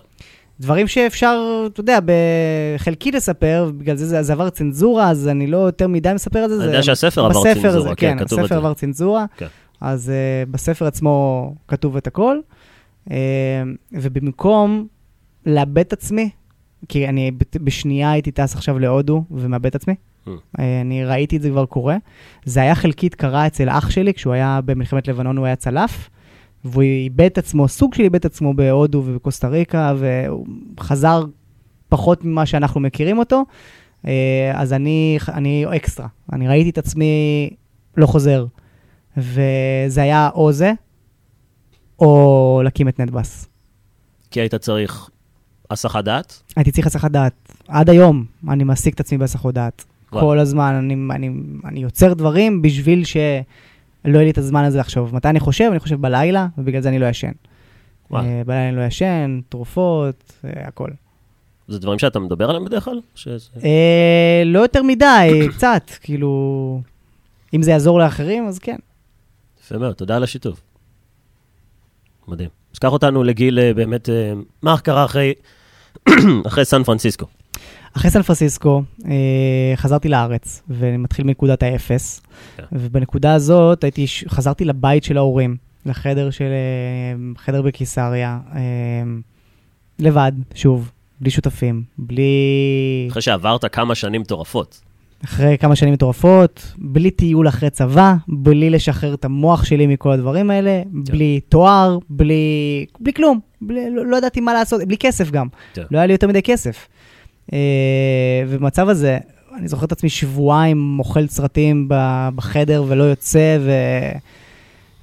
דברים שאפשר, אתה יודע, בחלקי לספר, בגלל זה זה, זה עבר צנזורה, אז אני לא יותר מדי מספר על זה. אני זה יודע שהספר עבר בספר צנזורה, זה, כן, כן, כתוב את הספר זה. עבר צנזורה, כן. אז uh, בספר עצמו כתוב את הכל. Uh, ובמקום לאבד את עצמי, כי אני בשנייה הייתי טס עכשיו להודו ומאבד את עצמי, Hmm. uh, אני ראיתי את זה כבר קורה. זה היה חלקית קרה אצל אח שלי, כשהוא היה במלחמת לבנון, הוא היה צלף. והוא איבד את עצמו, סוג של איבד את עצמו בהודו ובקוסטה ריקה, והוא חזר פחות ממה שאנחנו מכירים אותו. אה, אז אני, אני אקסטרה. אני ראיתי את עצמי לא חוזר. וזה היה או זה, או להקים את נטבאס. כי היית צריך הסחת דעת? הייתי צריך הסחת דעת. עד היום אני מעסיק את עצמי בהסחות דעת. כל הזמן. אני, אני, אני יוצר דברים בשביל שלא יהיה לי את הזמן הזה לחשוב. מתי אני חושב? אני חושב בלילה, ובגלל זה אני לא ישן. אה, בלילה אני לא ישן, תרופות, אה, הכל. זה דברים שאתה מדבר עליהם בדרך כלל? שזה... אה, לא יותר מדי, קצת, כאילו, אם זה יעזור לאחרים, אז כן. יפה מאוד, תודה על השיתוף. מדהים. אז קח אותנו לגיל באמת, מה קרה אחרי, אחרי סן פרנסיסקו? אחרי סן פרנסיסקו אה, חזרתי לארץ, ומתחיל מנקודת האפס. כן. ובנקודה הזאת הייתי, חזרתי לבית של ההורים, לחדר של, אה, חדר בקיסריה, אה, לבד, שוב, בלי שותפים, בלי... אחרי שעברת כמה שנים מטורפות. אחרי כמה שנים מטורפות, בלי טיול אחרי צבא, בלי לשחרר את המוח שלי מכל הדברים האלה, בלי תואר, בלי, בלי כלום, בלי, לא, לא ידעתי מה לעשות, בלי כסף גם. כן. לא היה לי יותר מדי כסף. אה, ובמצב הזה, אני זוכר את עצמי שבועיים אוכל סרטים בחדר ולא יוצא, ו...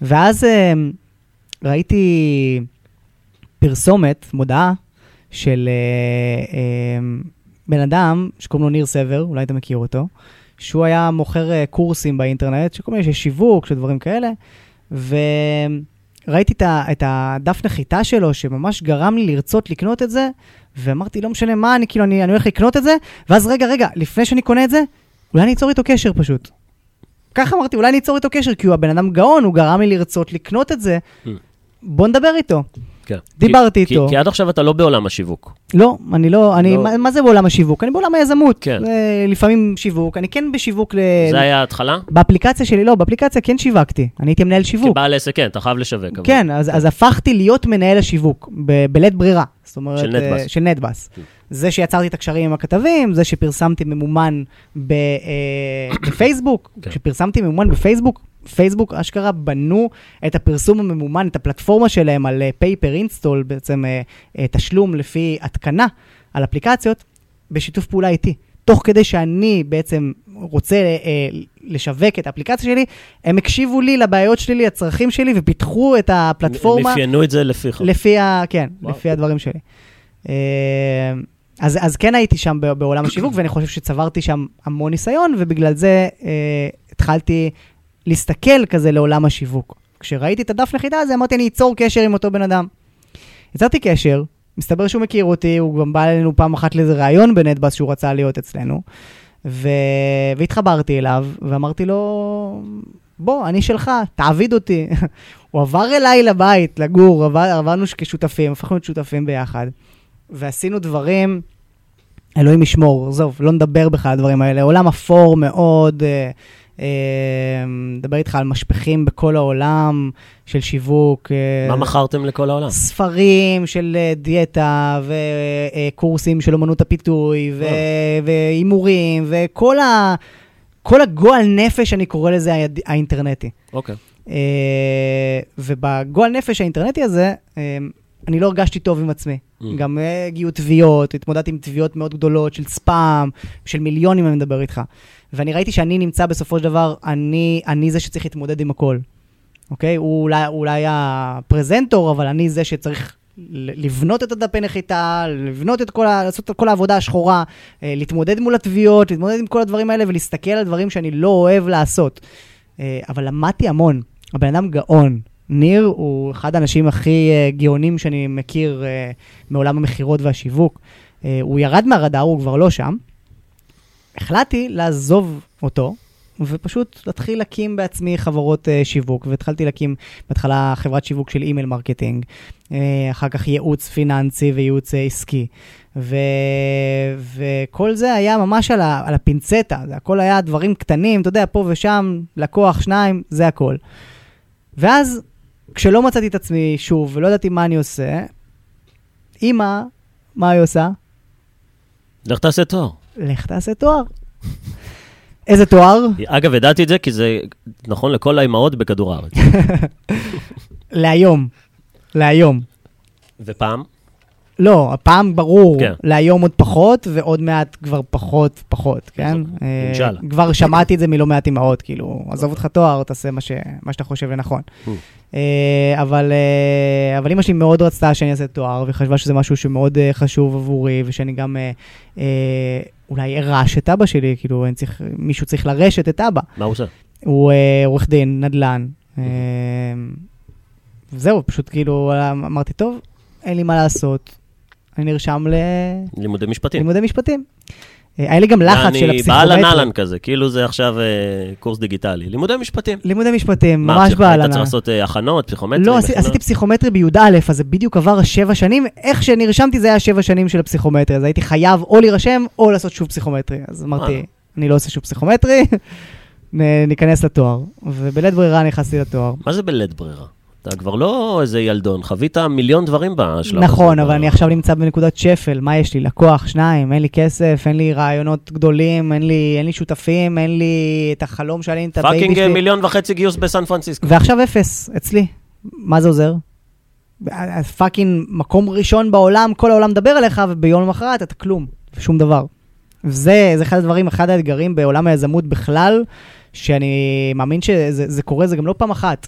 ואז אה, ראיתי פרסומת, מודעה, של אה, בן אדם שקוראים לו ניר סבר, אולי אתה מכיר אותו, שהוא היה מוכר קורסים באינטרנט, שכל מיני, שיווק, של דברים כאלה, וראיתי ה, את הדף נחיתה שלו, שממש גרם לי לרצות לקנות את זה, ואמרתי, לא משנה מה, אני כאילו, אני, אני הולך לקנות את זה, ואז רגע, רגע, לפני שאני קונה את זה, אולי אני אצור איתו קשר פשוט. ככה אמרתי, אולי אני אצור איתו קשר, כי הוא הבן אדם גאון, הוא גרם לי לרצות לקנות את זה. Hmm. בוא נדבר איתו. כן. דיברתי כי, איתו. כי, כי עד עכשיו אתה לא בעולם השיווק. לא, אני לא, אני, לא. מה, מה זה בעולם השיווק? אני בעולם היזמות. כן. אה, לפעמים שיווק, אני כן בשיווק ל... זה היה ההתחלה? באפליקציה שלי, לא, באפליקציה כן שיווקתי. אני הייתי מנהל שיווק. כבעל עסק, כן, אתה חייב לשווק. אבל- כן, אז, אז הפכתי להיות מנהל השיווק, ב- בלית ברירה. זאת אומרת... של נטבאס. אה, של נטבאס. כן. זה שיצרתי את הקשרים עם הכתבים, זה שפרסמתי ממומן ב, אה, בפייסבוק, כן. כשפרסמתי ממומן בפייסבוק, פייסבוק אשכרה בנו את הפרסום הממומן, את הפלטפורמה שלהם על פייפר אינסטול, בעצם אה, אה, תשלום לפי התקנה על אפליקציות, בשיתוף פעולה איתי. תוך כדי שאני בעצם רוצה אה, לשווק את האפליקציה שלי, הם הקשיבו לי לבעיות שלי, לצרכים שלי, ופיתחו את הפלטפורמה. הם אפיינו את זה לפיך. לפי ה... כן, וואו. לפי הדברים שלי. אה, אז, אז כן הייתי שם בעולם השיווק, ואני חושב שצברתי שם המון ניסיון, ובגלל זה אה, התחלתי להסתכל כזה לעולם השיווק. כשראיתי את הדף נחיתה הזה, אמרתי, אני אצור קשר עם אותו בן אדם. יצרתי קשר, מסתבר שהוא מכיר אותי, הוא גם בא אלינו פעם אחת לאיזה ראיון בנטבאס שהוא רצה להיות אצלנו, ו... והתחברתי אליו, ואמרתי לו, בוא, אני שלך, תעביד אותי. הוא עבר אליי לבית לגור, עבר, עברנו כשותפים, הפכנו להיות שותפים ביחד, ועשינו דברים, אלוהים ישמור, עזוב, לא נדבר בכלל על הדברים האלה, עולם אפור מאוד, אה, אה, נדבר איתך על משפכים בכל העולם של שיווק. אה, מה מכרתם לכל העולם? ספרים של אה, דיאטה וקורסים של אומנות הפיתוי. והימורים וכל ה... כל הגועל נפש, אני קורא לזה האינטרנטי. אוקיי. אה, ובגועל נפש האינטרנטי הזה, אני לא הרגשתי טוב עם עצמי. Mm. גם אה, הגיעו תביעות, התמודדתי עם תביעות מאוד גדולות של ספאם, של מיליונים אני מדבר איתך. ואני ראיתי שאני נמצא בסופו של דבר, אני, אני זה שצריך להתמודד עם הכל. אוקיי? הוא אולי, אולי הפרזנטור, אבל אני זה שצריך לבנות את הדפי נחיתה, לבנות את כל ה... לעשות את כל העבודה השחורה, אה, להתמודד מול התביעות, להתמודד עם כל הדברים האלה ולהסתכל על דברים שאני לא אוהב לעשות. אה, אבל למדתי המון. הבן אדם גאון. ניר הוא אחד האנשים הכי אה, גאונים שאני מכיר אה, מעולם המכירות והשיווק. אה, הוא ירד מהרדאר, הוא כבר לא שם. החלטתי לעזוב אותו, ופשוט להתחיל להקים בעצמי חברות uh, שיווק, והתחלתי להקים בהתחלה חברת שיווק של email marketing, אה, אחר כך ייעוץ פיננסי וייעוץ אה, עסקי. ו... וכל זה היה ממש על, ה... על הפינצטה, זה הכל היה דברים קטנים, אתה יודע, פה ושם, לקוח, שניים, זה הכל. ואז, כשלא מצאתי את עצמי שוב, ולא ידעתי מה אני עושה, אימא, מה היא עושה? לך תעשה תואר. לך תעשה תואר. איזה תואר? אגב, ידעתי את זה כי זה נכון לכל האימהות בכדור הארץ. להיום. להיום. ופעם? לא, הפעם ברור, כן. להיום עוד פחות, ועוד מעט כבר פחות פחות, כן? אה, אינשאללה. כבר שמעתי את זה מלא מעט אמהות, כאילו, עזוב אותך תואר, תעשה מה, ש... מה שאתה חושב לנכון. Mm. אה, אבל, אה, אבל אימא שלי מאוד רצתה שאני אעשה תואר, וחשבה שזה משהו שמאוד אה, חשוב עבורי, ושאני גם אה, אה, אולי ארש את אבא שלי, כאילו, צריך, מישהו צריך לרשת את אבא. מה הוא עושה? הוא אה, עורך דין, נדל"ן. אה, זהו, פשוט כאילו, אמרתי, טוב, אין לי מה לעשות. אני נרשם לימודי משפטים. ללימודי משפטים. אה, היה לי גם לחץ של הפסיכומטרי. אני באהלן אהלן כזה, כאילו זה עכשיו אה, קורס דיגיטלי. לימודי משפטים. לימודי משפטים, ממש באהלן. מה, היית צריך לעשות אה, הכנות, פסיכומטרי? לא, עשיתי פסיכומטרי בי"א, אז זה בדיוק עבר שבע שנים. איך שנרשמתי זה היה שבע שנים של הפסיכומטרי, אז הייתי חייב או להירשם או לעשות שוב פסיכומטרי. אז אמרתי, אני לא עושה שוב פסיכומטרי, ניכנס לתואר. ובלית ברירה נכנסתי לתואר. מה זה בלית ברירה? אתה כבר לא איזה ילדון, חווית מיליון דברים בשלב הזה. נכון, אבל אני עכשיו נמצא בנקודת שפל, מה יש לי? לקוח, שניים, אין לי כסף, אין לי רעיונות גדולים, אין לי, אין לי שותפים, אין לי את החלום שלי, את ה baby שלי. פאקינג מיליון וחצי גיוס בסן פרנסיסקו. ועכשיו אפס, אצלי. מה זה עוזר? fucking מקום ראשון בעולם, כל העולם מדבר עליך, וביום למחרת אתה כלום, שום דבר. וזה זה אחד הדברים, אחד האתגרים בעולם היזמות בכלל, שאני מאמין שזה קורה, זה גם לא פעם אחת.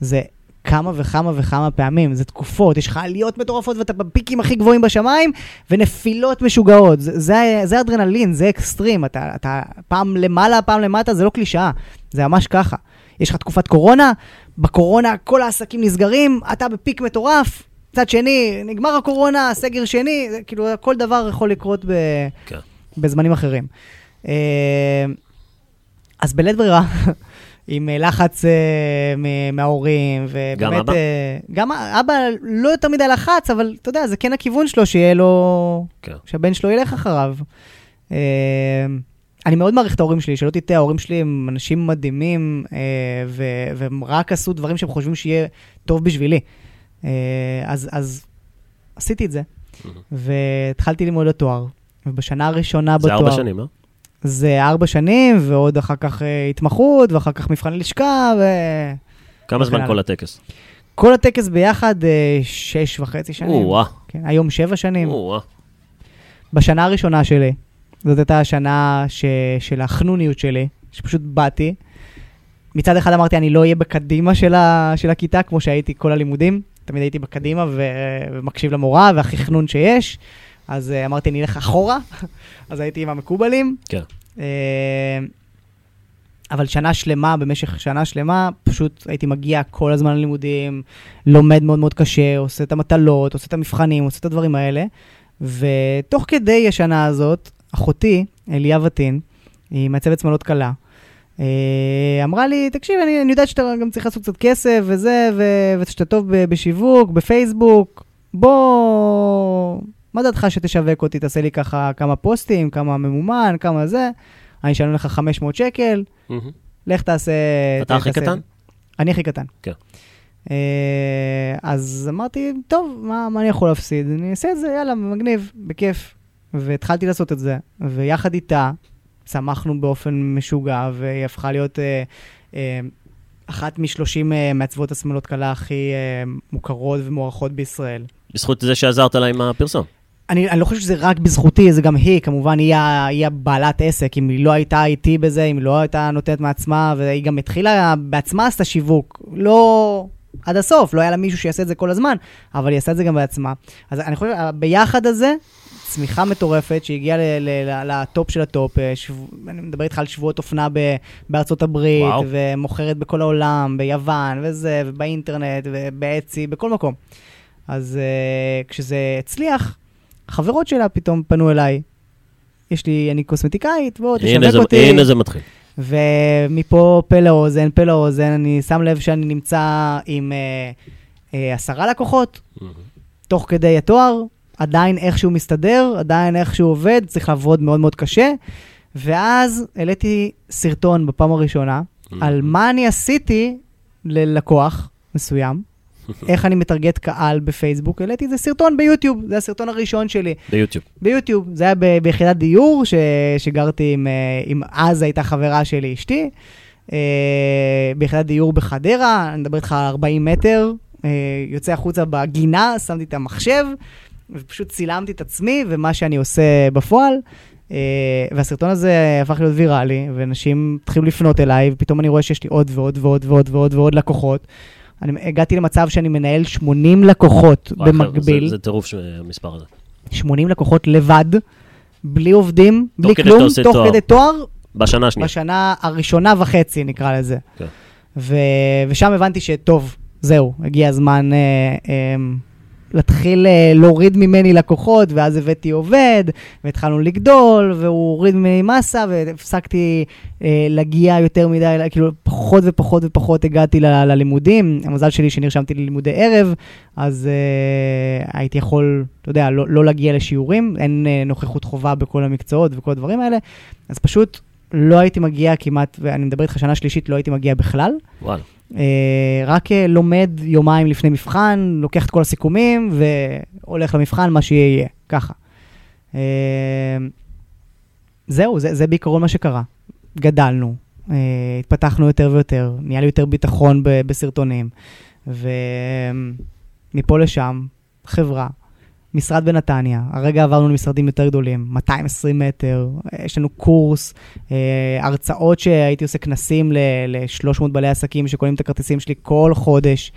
זה כמה וכמה וכמה פעמים, זה תקופות, יש לך עליות מטורפות ואתה בפיקים הכי גבוהים בשמיים, ונפילות משוגעות. זה, זה, זה אדרנלין, זה אקסטרים, אתה, אתה פעם למעלה, פעם למטה, זה לא קלישאה, זה ממש ככה. יש לך תקופת קורונה, בקורונה כל העסקים נסגרים, אתה בפיק מטורף, מצד שני, נגמר הקורונה, סגר שני, זה, כאילו כל דבר יכול לקרות ב, כן. בזמנים אחרים. אה, אז בלית ברירה, עם אה, לחץ uh, מההורים, ובאמת... גם אבא? Uh, גם אבא לא יותר מדי לחץ, אבל אתה יודע, זה כן הכיוון שלו, שיהיה לו... כן. שהבן שלו ילך אחריו. Uh, אני מאוד מעריך את ההורים שלי, שלא תטעה, ההורים שלי הם אנשים מדהימים, uh, ו- והם רק עשו דברים שהם חושבים שיהיה טוב בשבילי. Uh, אז, אז עשיתי את זה, mm-hmm. והתחלתי ללמוד לתואר, ובשנה הראשונה בתואר... זה ארבע שנים, לא? זה ארבע שנים, ועוד אחר כך אה, התמחות, ואחר כך מבחן לשכה, ו... כמה זמן כל הטקס? כל הטקס ביחד אה, שש וחצי שנים. או-אה. כן, היום שבע שנים. או-אה. בשנה הראשונה שלי, זאת הייתה השנה ש... של החנוניות שלי, שפשוט באתי. מצד אחד אמרתי, אני לא אהיה בקדימה של, ה... של הכיתה, כמו שהייתי כל הלימודים. תמיד הייתי בקדימה ו... ומקשיב למורה, והכי חנון שיש. אז uh, אמרתי, אני אלך אחורה, אז הייתי עם המקובלים. כן. Uh, אבל שנה שלמה, במשך שנה שלמה, פשוט הייתי מגיע כל הזמן ללימודים, לומד מאוד מאוד קשה, עושה את המטלות, עושה את המבחנים, עושה את הדברים האלה. ותוך כדי השנה הזאת, אחותי, אליה וטין, היא מעצבת שמאלות קלה, uh, אמרה לי, תקשיב, אני, אני יודעת שאתה גם צריך לעשות קצת כסף וזה, ושאתה טוב בשיווק, בפייסבוק, בוא... מה דעתך שתשווק אותי, תעשה לי ככה כמה פוסטים, כמה ממומן, כמה זה, אני אשלם לך 500 שקל, לך תעשה... אתה הכי קטן? אני הכי קטן. כן. אה, אז אמרתי, טוב, מה, מה אני יכול להפסיד? אני אעשה את זה, יאללה, מגניב, בכיף. והתחלתי לעשות את זה, ויחד איתה צמחנו באופן משוגע, והיא הפכה להיות אה, אה, אחת משלושים אה, מעצבות השמאלות קלה הכי אה, מוכרות ומוערכות בישראל. בזכות זה שעזרת לה עם הפרסום. אני, אני לא חושב שזה רק בזכותי, זה גם היא, כמובן, היא, היא הבעלת עסק. אם היא לא הייתה איתי בזה, אם היא לא הייתה נותנת מעצמה, והיא גם התחילה בעצמה עשתה שיווק. לא עד הסוף, לא היה לה מישהו שיעשה את זה כל הזמן, אבל היא עשתה את זה גם בעצמה. אז אני חושב, ביחד הזה, צמיחה מטורפת שהגיעה ל top של ה top. אה, שבו, אני מדבר איתך על שבועות אופנה ב, בארצות הברית, וואו. ומוכרת בכל העולם, ביוון, וזה, ובאינטרנט, וב Etsy, בכל מקום. אז אה, כשזה הצליח, החברות שלה פתאום פנו אליי. יש לי, אני קוסמטיקאית, בוא, תשווק אותי. הנה זה מתחיל. ומפה פה לאוזן, פה לאוזן, אני שם לב שאני נמצא עם uh, uh, עשרה לקוחות, mm-hmm. תוך כדי התואר, עדיין איכשהו מסתדר, עדיין איכשהו עובד, צריך לעבוד מאוד מאוד קשה. ואז העליתי סרטון בפעם הראשונה mm-hmm. על מה אני עשיתי ללקוח מסוים, איך אני מטרגט קהל בפייסבוק, העליתי איזה סרטון ביוטיוב, זה הסרטון הראשון שלי. ביוטיוב. ביוטיוב, זה היה ב- ביחידת דיור ש- שגרתי עם, אה, עם אז הייתה חברה שלי, אשתי, אה, ביחידת דיור בחדרה, אני מדבר איתך על 40 מטר, אה, יוצא החוצה בגינה, שמתי את המחשב, ופשוט צילמתי את עצמי ומה שאני עושה בפועל. Uh, והסרטון הזה הפך להיות ויראלי, ואנשים התחילו לפנות אליי, ופתאום אני רואה שיש לי עוד ועוד ועוד ועוד ועוד ועוד לקוחות. אני הגעתי למצב שאני מנהל 80 לקוחות במקביל. זה, זה טירוף המספר הזה. 80 לקוחות לבד, בלי עובדים, בלי כלום, תוך תואר. כדי תואר, בשנה השנייה. בשנה הראשונה וחצי, נקרא לזה. כן. ו... ושם הבנתי שטוב, זהו, הגיע הזמן אה, אה, להתחיל אה, להוריד ממני לקוחות, ואז הבאתי עובד, והתחלנו לגדול, והוא הוריד ממני מסה, והפסקתי אה, להגיע יותר מדי, כאילו פחות ופחות ופחות הגעתי ללימודים. המזל שלי שנרשמתי ללימודי ערב, אז אה, הייתי יכול, אתה יודע, לא, לא להגיע לשיעורים, אין אה, נוכחות חובה בכל המקצועות וכל הדברים האלה, אז פשוט לא הייתי מגיע כמעט, ואני מדבר איתך שנה שלישית, לא הייתי מגיע בכלל. וואלה. אה, רק אה, לומד יומיים לפני מבחן, לוקח את כל הסיכומים והולך למבחן, מה שיהיה יהיה, ככה. אה, זהו, זה, זה בעיקרון מה שקרה. גדלנו, התפתחנו יותר ויותר, נהיה לי יותר ביטחון בסרטונים, ומפה לשם, חברה. משרד בנתניה, הרגע עברנו למשרדים יותר גדולים, 220 מטר, יש לנו קורס, אה, הרצאות שהייתי עושה כנסים ל-300 בעלי עסקים שקונים את הכרטיסים שלי כל חודש.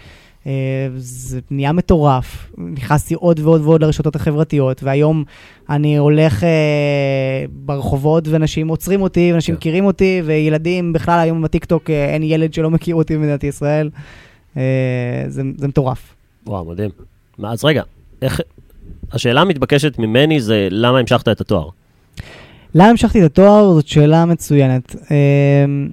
אה, זה נהיה מטורף. נכנסתי עוד ועוד ועוד לרשתות החברתיות, והיום אני הולך אה, ברחובות ואנשים עוצרים אותי, ואנשים כן. מכירים אותי, וילדים, בכלל היום בטיקטוק אה, אין ילד שלא מכיר אותי במדינת ישראל. אה, זה, זה מטורף. וואו, מדהים. אז רגע, איך... השאלה המתבקשת ממני זה למה המשכת את התואר. למה המשכתי את התואר? זאת שאלה מצוינת. אמ,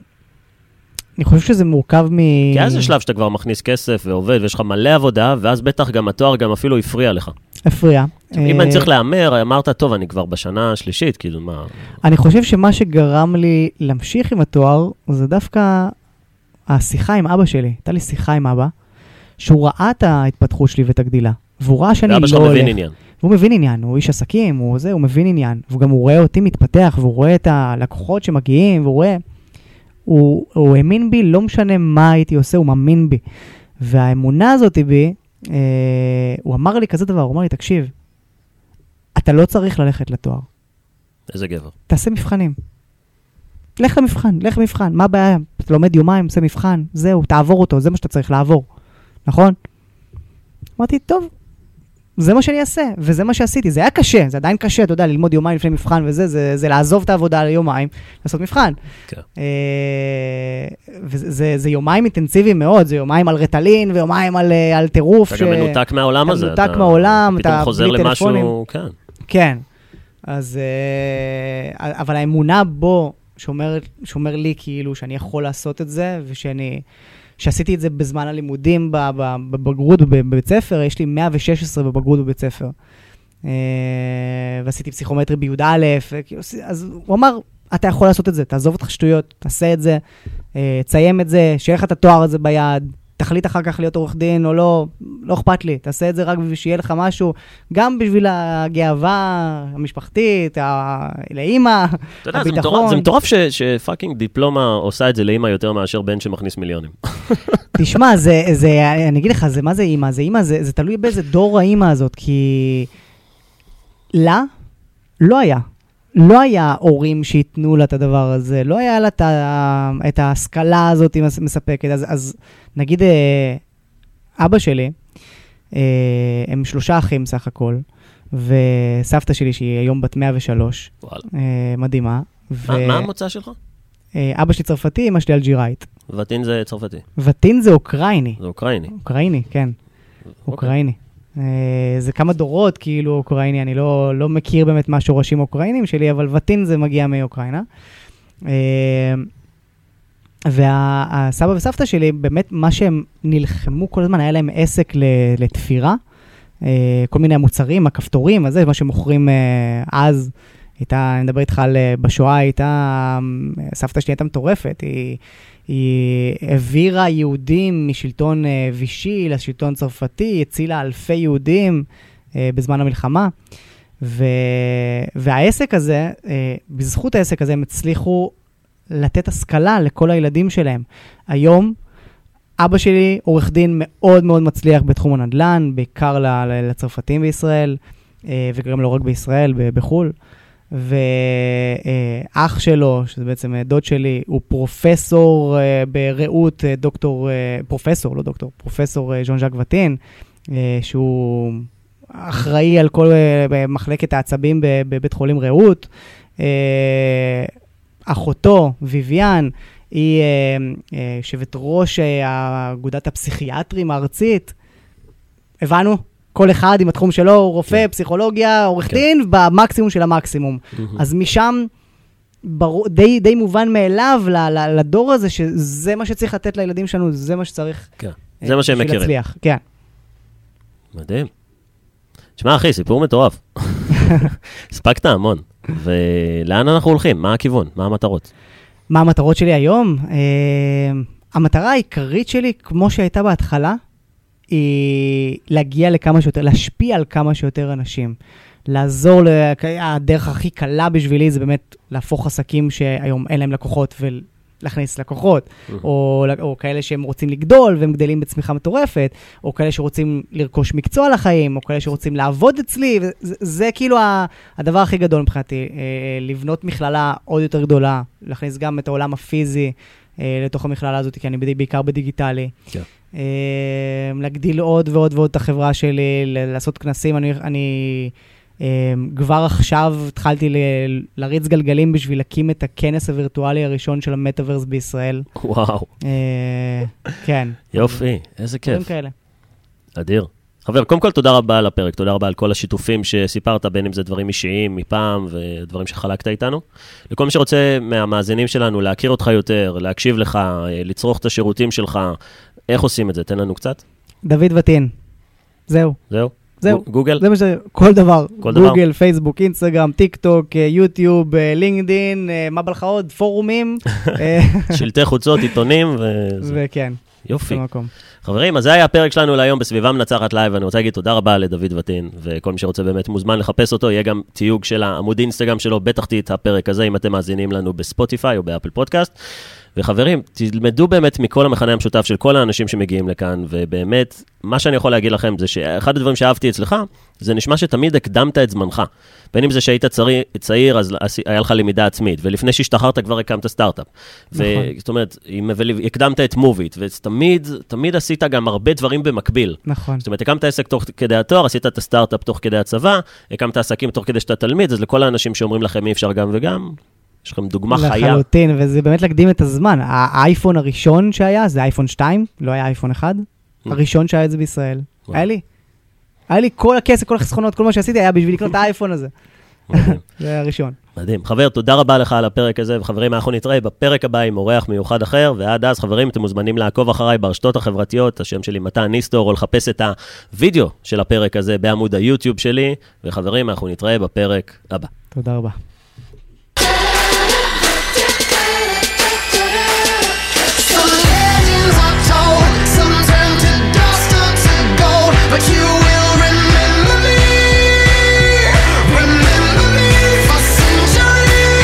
אני חושב שזה מורכב מ... כי אז זה שלב שאתה כבר מכניס כסף ועובד ויש לך מלא עבודה, ואז בטח גם התואר גם אפילו הפריע לך. הפריע. אם אה, אני צריך להמר, אמרת, טוב, אני כבר בשנה השלישית, כאילו, מה... אני חושב שמה שגרם לי להמשיך עם התואר, זה דווקא השיחה עם אבא שלי. הייתה לי שיחה עם אבא, שהוא ראה את ההתפתחות שלי ואת הגדילה. והוא ראה שאני לא ואבא הולך. שלך מבין עניין. והוא מבין עניין, הוא איש עסקים, הוא זה, הוא מבין עניין. וגם הוא רואה אותי מתפתח, והוא רואה את הלקוחות שמגיעים, והוא רואה... הוא, הוא האמין בי, לא משנה מה הייתי עושה, הוא מאמין בי. והאמונה הזאת בי, אה, הוא אמר לי כזה דבר, הוא אמר לי, תקשיב, אתה לא צריך ללכת לתואר, איזה גבר. תעשה מבחנים. לך למבחן, לך למבחן, מה הבעיה? אתה לומד יומיים, עושה מבחן, זהו, תעבור אותו, זה מה שאתה צריך לעבור, נכון? אמרתי, טוב, זה מה שאני אעשה, וזה מה שעשיתי. זה היה קשה, זה עדיין קשה, אתה יודע, ללמוד יומיים לפני מבחן וזה, זה, זה לעזוב את העבודה ליומיים, לעשות מבחן. כן. אה, וזה זה, זה יומיים אינטנסיביים מאוד, זה יומיים על רטלין ויומיים על, אה, על טירוף. אתה גם מנותק מהעולם אתה הזה. מנותק מהעולם, פתאום אתה חוזר בלי למשהו, טלפונים. כן. כן. אז... אה, אבל האמונה בו, שאומר, שאומר לי כאילו שאני יכול לעשות את זה, ושאני... שעשיתי את זה בזמן הלימודים בבגרות בב- בבית ספר, יש לי 116 בבגרות בבית ספר. אה, ועשיתי פסיכומטרי בי"א, אז הוא אמר, אתה יכול לעשות את זה, תעזוב אותך שטויות, תעשה את זה, אה, תסיים את זה, שיהיה לך את התואר הזה ביד, תחליט אחר כך להיות עורך דין או לא, לא אכפת לי, תעשה את זה רק בשביל שיהיה לך משהו, גם בשביל הגאווה המשפחתית, ה- לאימא, אתה יודע, זה הביטחון. מטורף- זה מטורף ש- שפאקינג דיפלומה עושה את זה לאימא יותר מאשר בן שמכניס מיליונים. תשמע, זה, זה, אני אגיד לך, זה מה זה אימא? זה אימא, זה, זה תלוי באיזה דור האימא הזאת, כי... לה? לא היה. לא היה הורים שייתנו לה את הדבר הזה, לא היה לה את, ה, את ההשכלה הזאת מס- מספקת. אז, אז נגיד, אה, אבא שלי, אה, הם שלושה אחים סך הכל, וסבתא שלי, שהיא היום בת 103, וואלה. אה, מדהימה. מה מה המוצא שלך? אבא שלי צרפתי, אמא שלי אלג'יראית. ותין זה צרפתי, וטין זה אוקראיני. זה אוקראיני. אוקראיני, כן. אוקראיני. אה, זה כמה דורות, כאילו, אוקראיני, אני לא, לא מכיר באמת מה השורשים האוקראינים שלי, אבל וטין זה מגיע מאוקראינה. אה, והסבא וסבתא שלי, באמת, מה שהם נלחמו כל הזמן, היה להם עסק לתפירה. אה, כל מיני מוצרים, הכפתורים, הזה, מה שמוכרים אז. הייתה, אני מדבר איתך על, אה, בשואה הייתה, סבתא שלי הייתה מטורפת, היא, היא העבירה יהודים משלטון אה, וישי לשלטון צרפתי, הצילה אלפי יהודים אה, בזמן המלחמה. ו... והעסק הזה, אה, בזכות העסק הזה, הם הצליחו לתת השכלה לכל הילדים שלהם. היום, אבא שלי עורך דין מאוד מאוד מצליח בתחום הנדל"ן, בעיקר לצרפתים בישראל, וגם לא רק בישראל, בחו"ל. ואח שלו, שזה בעצם אה, דוד שלי, הוא פרופסור אה, ברעות, אה, דוקטור, פרופסור, לא דוקטור, פרופסור ז'אן ז'אק וטין, שהוא אחראי על כל מחלקת העצבים בבית חולים רעות. אחותו, ויvian, היא יושבת ראש אגודת הפסיכיאטרים הארצית. הבנו? כל אחד עם התחום שלו, רופא, כן. פסיכולוגיה, עורך כן. דין, במקסימום של המקסימום. אז משם ברור, די, די מובן מאליו ל, ל, לדור הזה, שזה מה שצריך לתת לילדים שלנו, זה מה שצריך. כן, זה מה שהם מכירים. להצליח, כן. מדהים. תשמע, אחי, סיפור מטורף. הספקת המון. ולאן אנחנו הולכים? מה הכיוון? מה המטרות? מה המטרות שלי היום? Uh, המטרה העיקרית שלי, כמו שהייתה בהתחלה, היא להגיע לכמה שיותר, להשפיע על כמה שיותר אנשים. לעזור, הדרך הכי קלה בשבילי זה באמת להפוך עסקים שהיום אין להם לקוחות ולהכניס לקוחות, mm-hmm. או, או כאלה שהם רוצים לגדול והם גדלים בצמיחה מטורפת, או כאלה שרוצים לרכוש מקצוע לחיים, או כאלה שרוצים לעבוד אצלי, וזה זה כאילו הדבר הכי גדול מבחינתי, אה, לבנות מכללה עוד יותר גדולה, להכניס גם את העולם הפיזי אה, לתוך המכללה הזאת, כי אני בעיקר בדיגיטלי. Yeah. כן. להגדיל עוד ועוד ועוד את החברה שלי, לעשות כנסים, אני... אני אמ, כבר עכשיו התחלתי ל- להריץ גלגלים בשביל להקים את הכנס הווירטואלי הראשון של המטאוורס בישראל. וואו. אה, כן. יופי, איזה כיף. כאלה. אדיר. חבר, קודם כל תודה רבה על הפרק, תודה רבה על כל השיתופים שסיפרת, בין אם זה דברים אישיים מפעם ודברים שחלקת איתנו. לכל מי שרוצה מהמאזינים שלנו להכיר אותך יותר, להקשיב לך, אה, לצרוך את השירותים שלך, איך עושים את זה? תן לנו קצת. דוד וטין. זהו. זהו? זהו. גוגל? זה מה ש... כל דבר. כל דבר? גוגל, פייסבוק, אינסטגרם, טיק טוק, אה, יוטיוב, אה, לינקדין, אה, מה בא לך עוד? פורומים. שלטי חוצות, עיתונים ו... וכן. יופי. חברים, אז זה היה הפרק שלנו להיום בסביבה מנצחת לייב, ואני רוצה להגיד תודה רבה לדוד וטין, וכל מי שרוצה באמת מוזמן לחפש אותו, יהיה גם תיוג של העמוד אינסטגרם שלו בתחתית הפרק הזה, אם אתם מאזינים לנו בספוטיפיי או באפל פודקאסט. וחברים, תלמדו באמת מכל המכנה המשותף של כל האנשים שמגיעים לכאן, ובאמת, מה שאני יכול להגיד לכם זה שאחד הדברים שאהבתי אצלך, זה נשמע שתמיד הקדמת את זמנך. בין אם זה שהיית צעיר, צעיר אז היה לך למידה עצמית, ולפני שהשתחררת כבר הקמת סטארט-אפ. נכון. זאת אומרת, הקדמת את מוביט, ותמיד, תמיד עשית גם הרבה דברים במקביל. נכון. זאת אומרת, הקמת עסק תוך כדי התואר, עשית את הסטארט-אפ תוך כדי הצבא, הקמת עסקים תוך כדי שאתה תלמיד, אז לכל האנשים שאומרים לכם אי אפשר גם וגם, יש לכם דוגמה חיה. לחלוטין, וזה באמת להקדים את הזמן. האייפון הראשון שהיה, זה אייפון 2, לא היה אייפון 1. Mm. הראשון שהיה את זה בישראל. היה לי. היה לי כל הכסף, כל החסכונות, כל מה שעשיתי היה בשביל לקנות את האייפון הזה. זה היה הראשון. מדהים. חבר, תודה רבה לך על הפרק הזה, וחברים, אנחנו נתראה בפרק הבא עם אורח מיוחד אחר, ועד אז, חברים, אתם מוזמנים לעקוב אחריי ברשתות החברתיות, השם שלי מתן ניסטור, או לחפש את הוידאו של הפרק הזה בעמוד היוטיוב שלי, וחברים, אנחנו נתראה בפרק הבא. תודה רבה.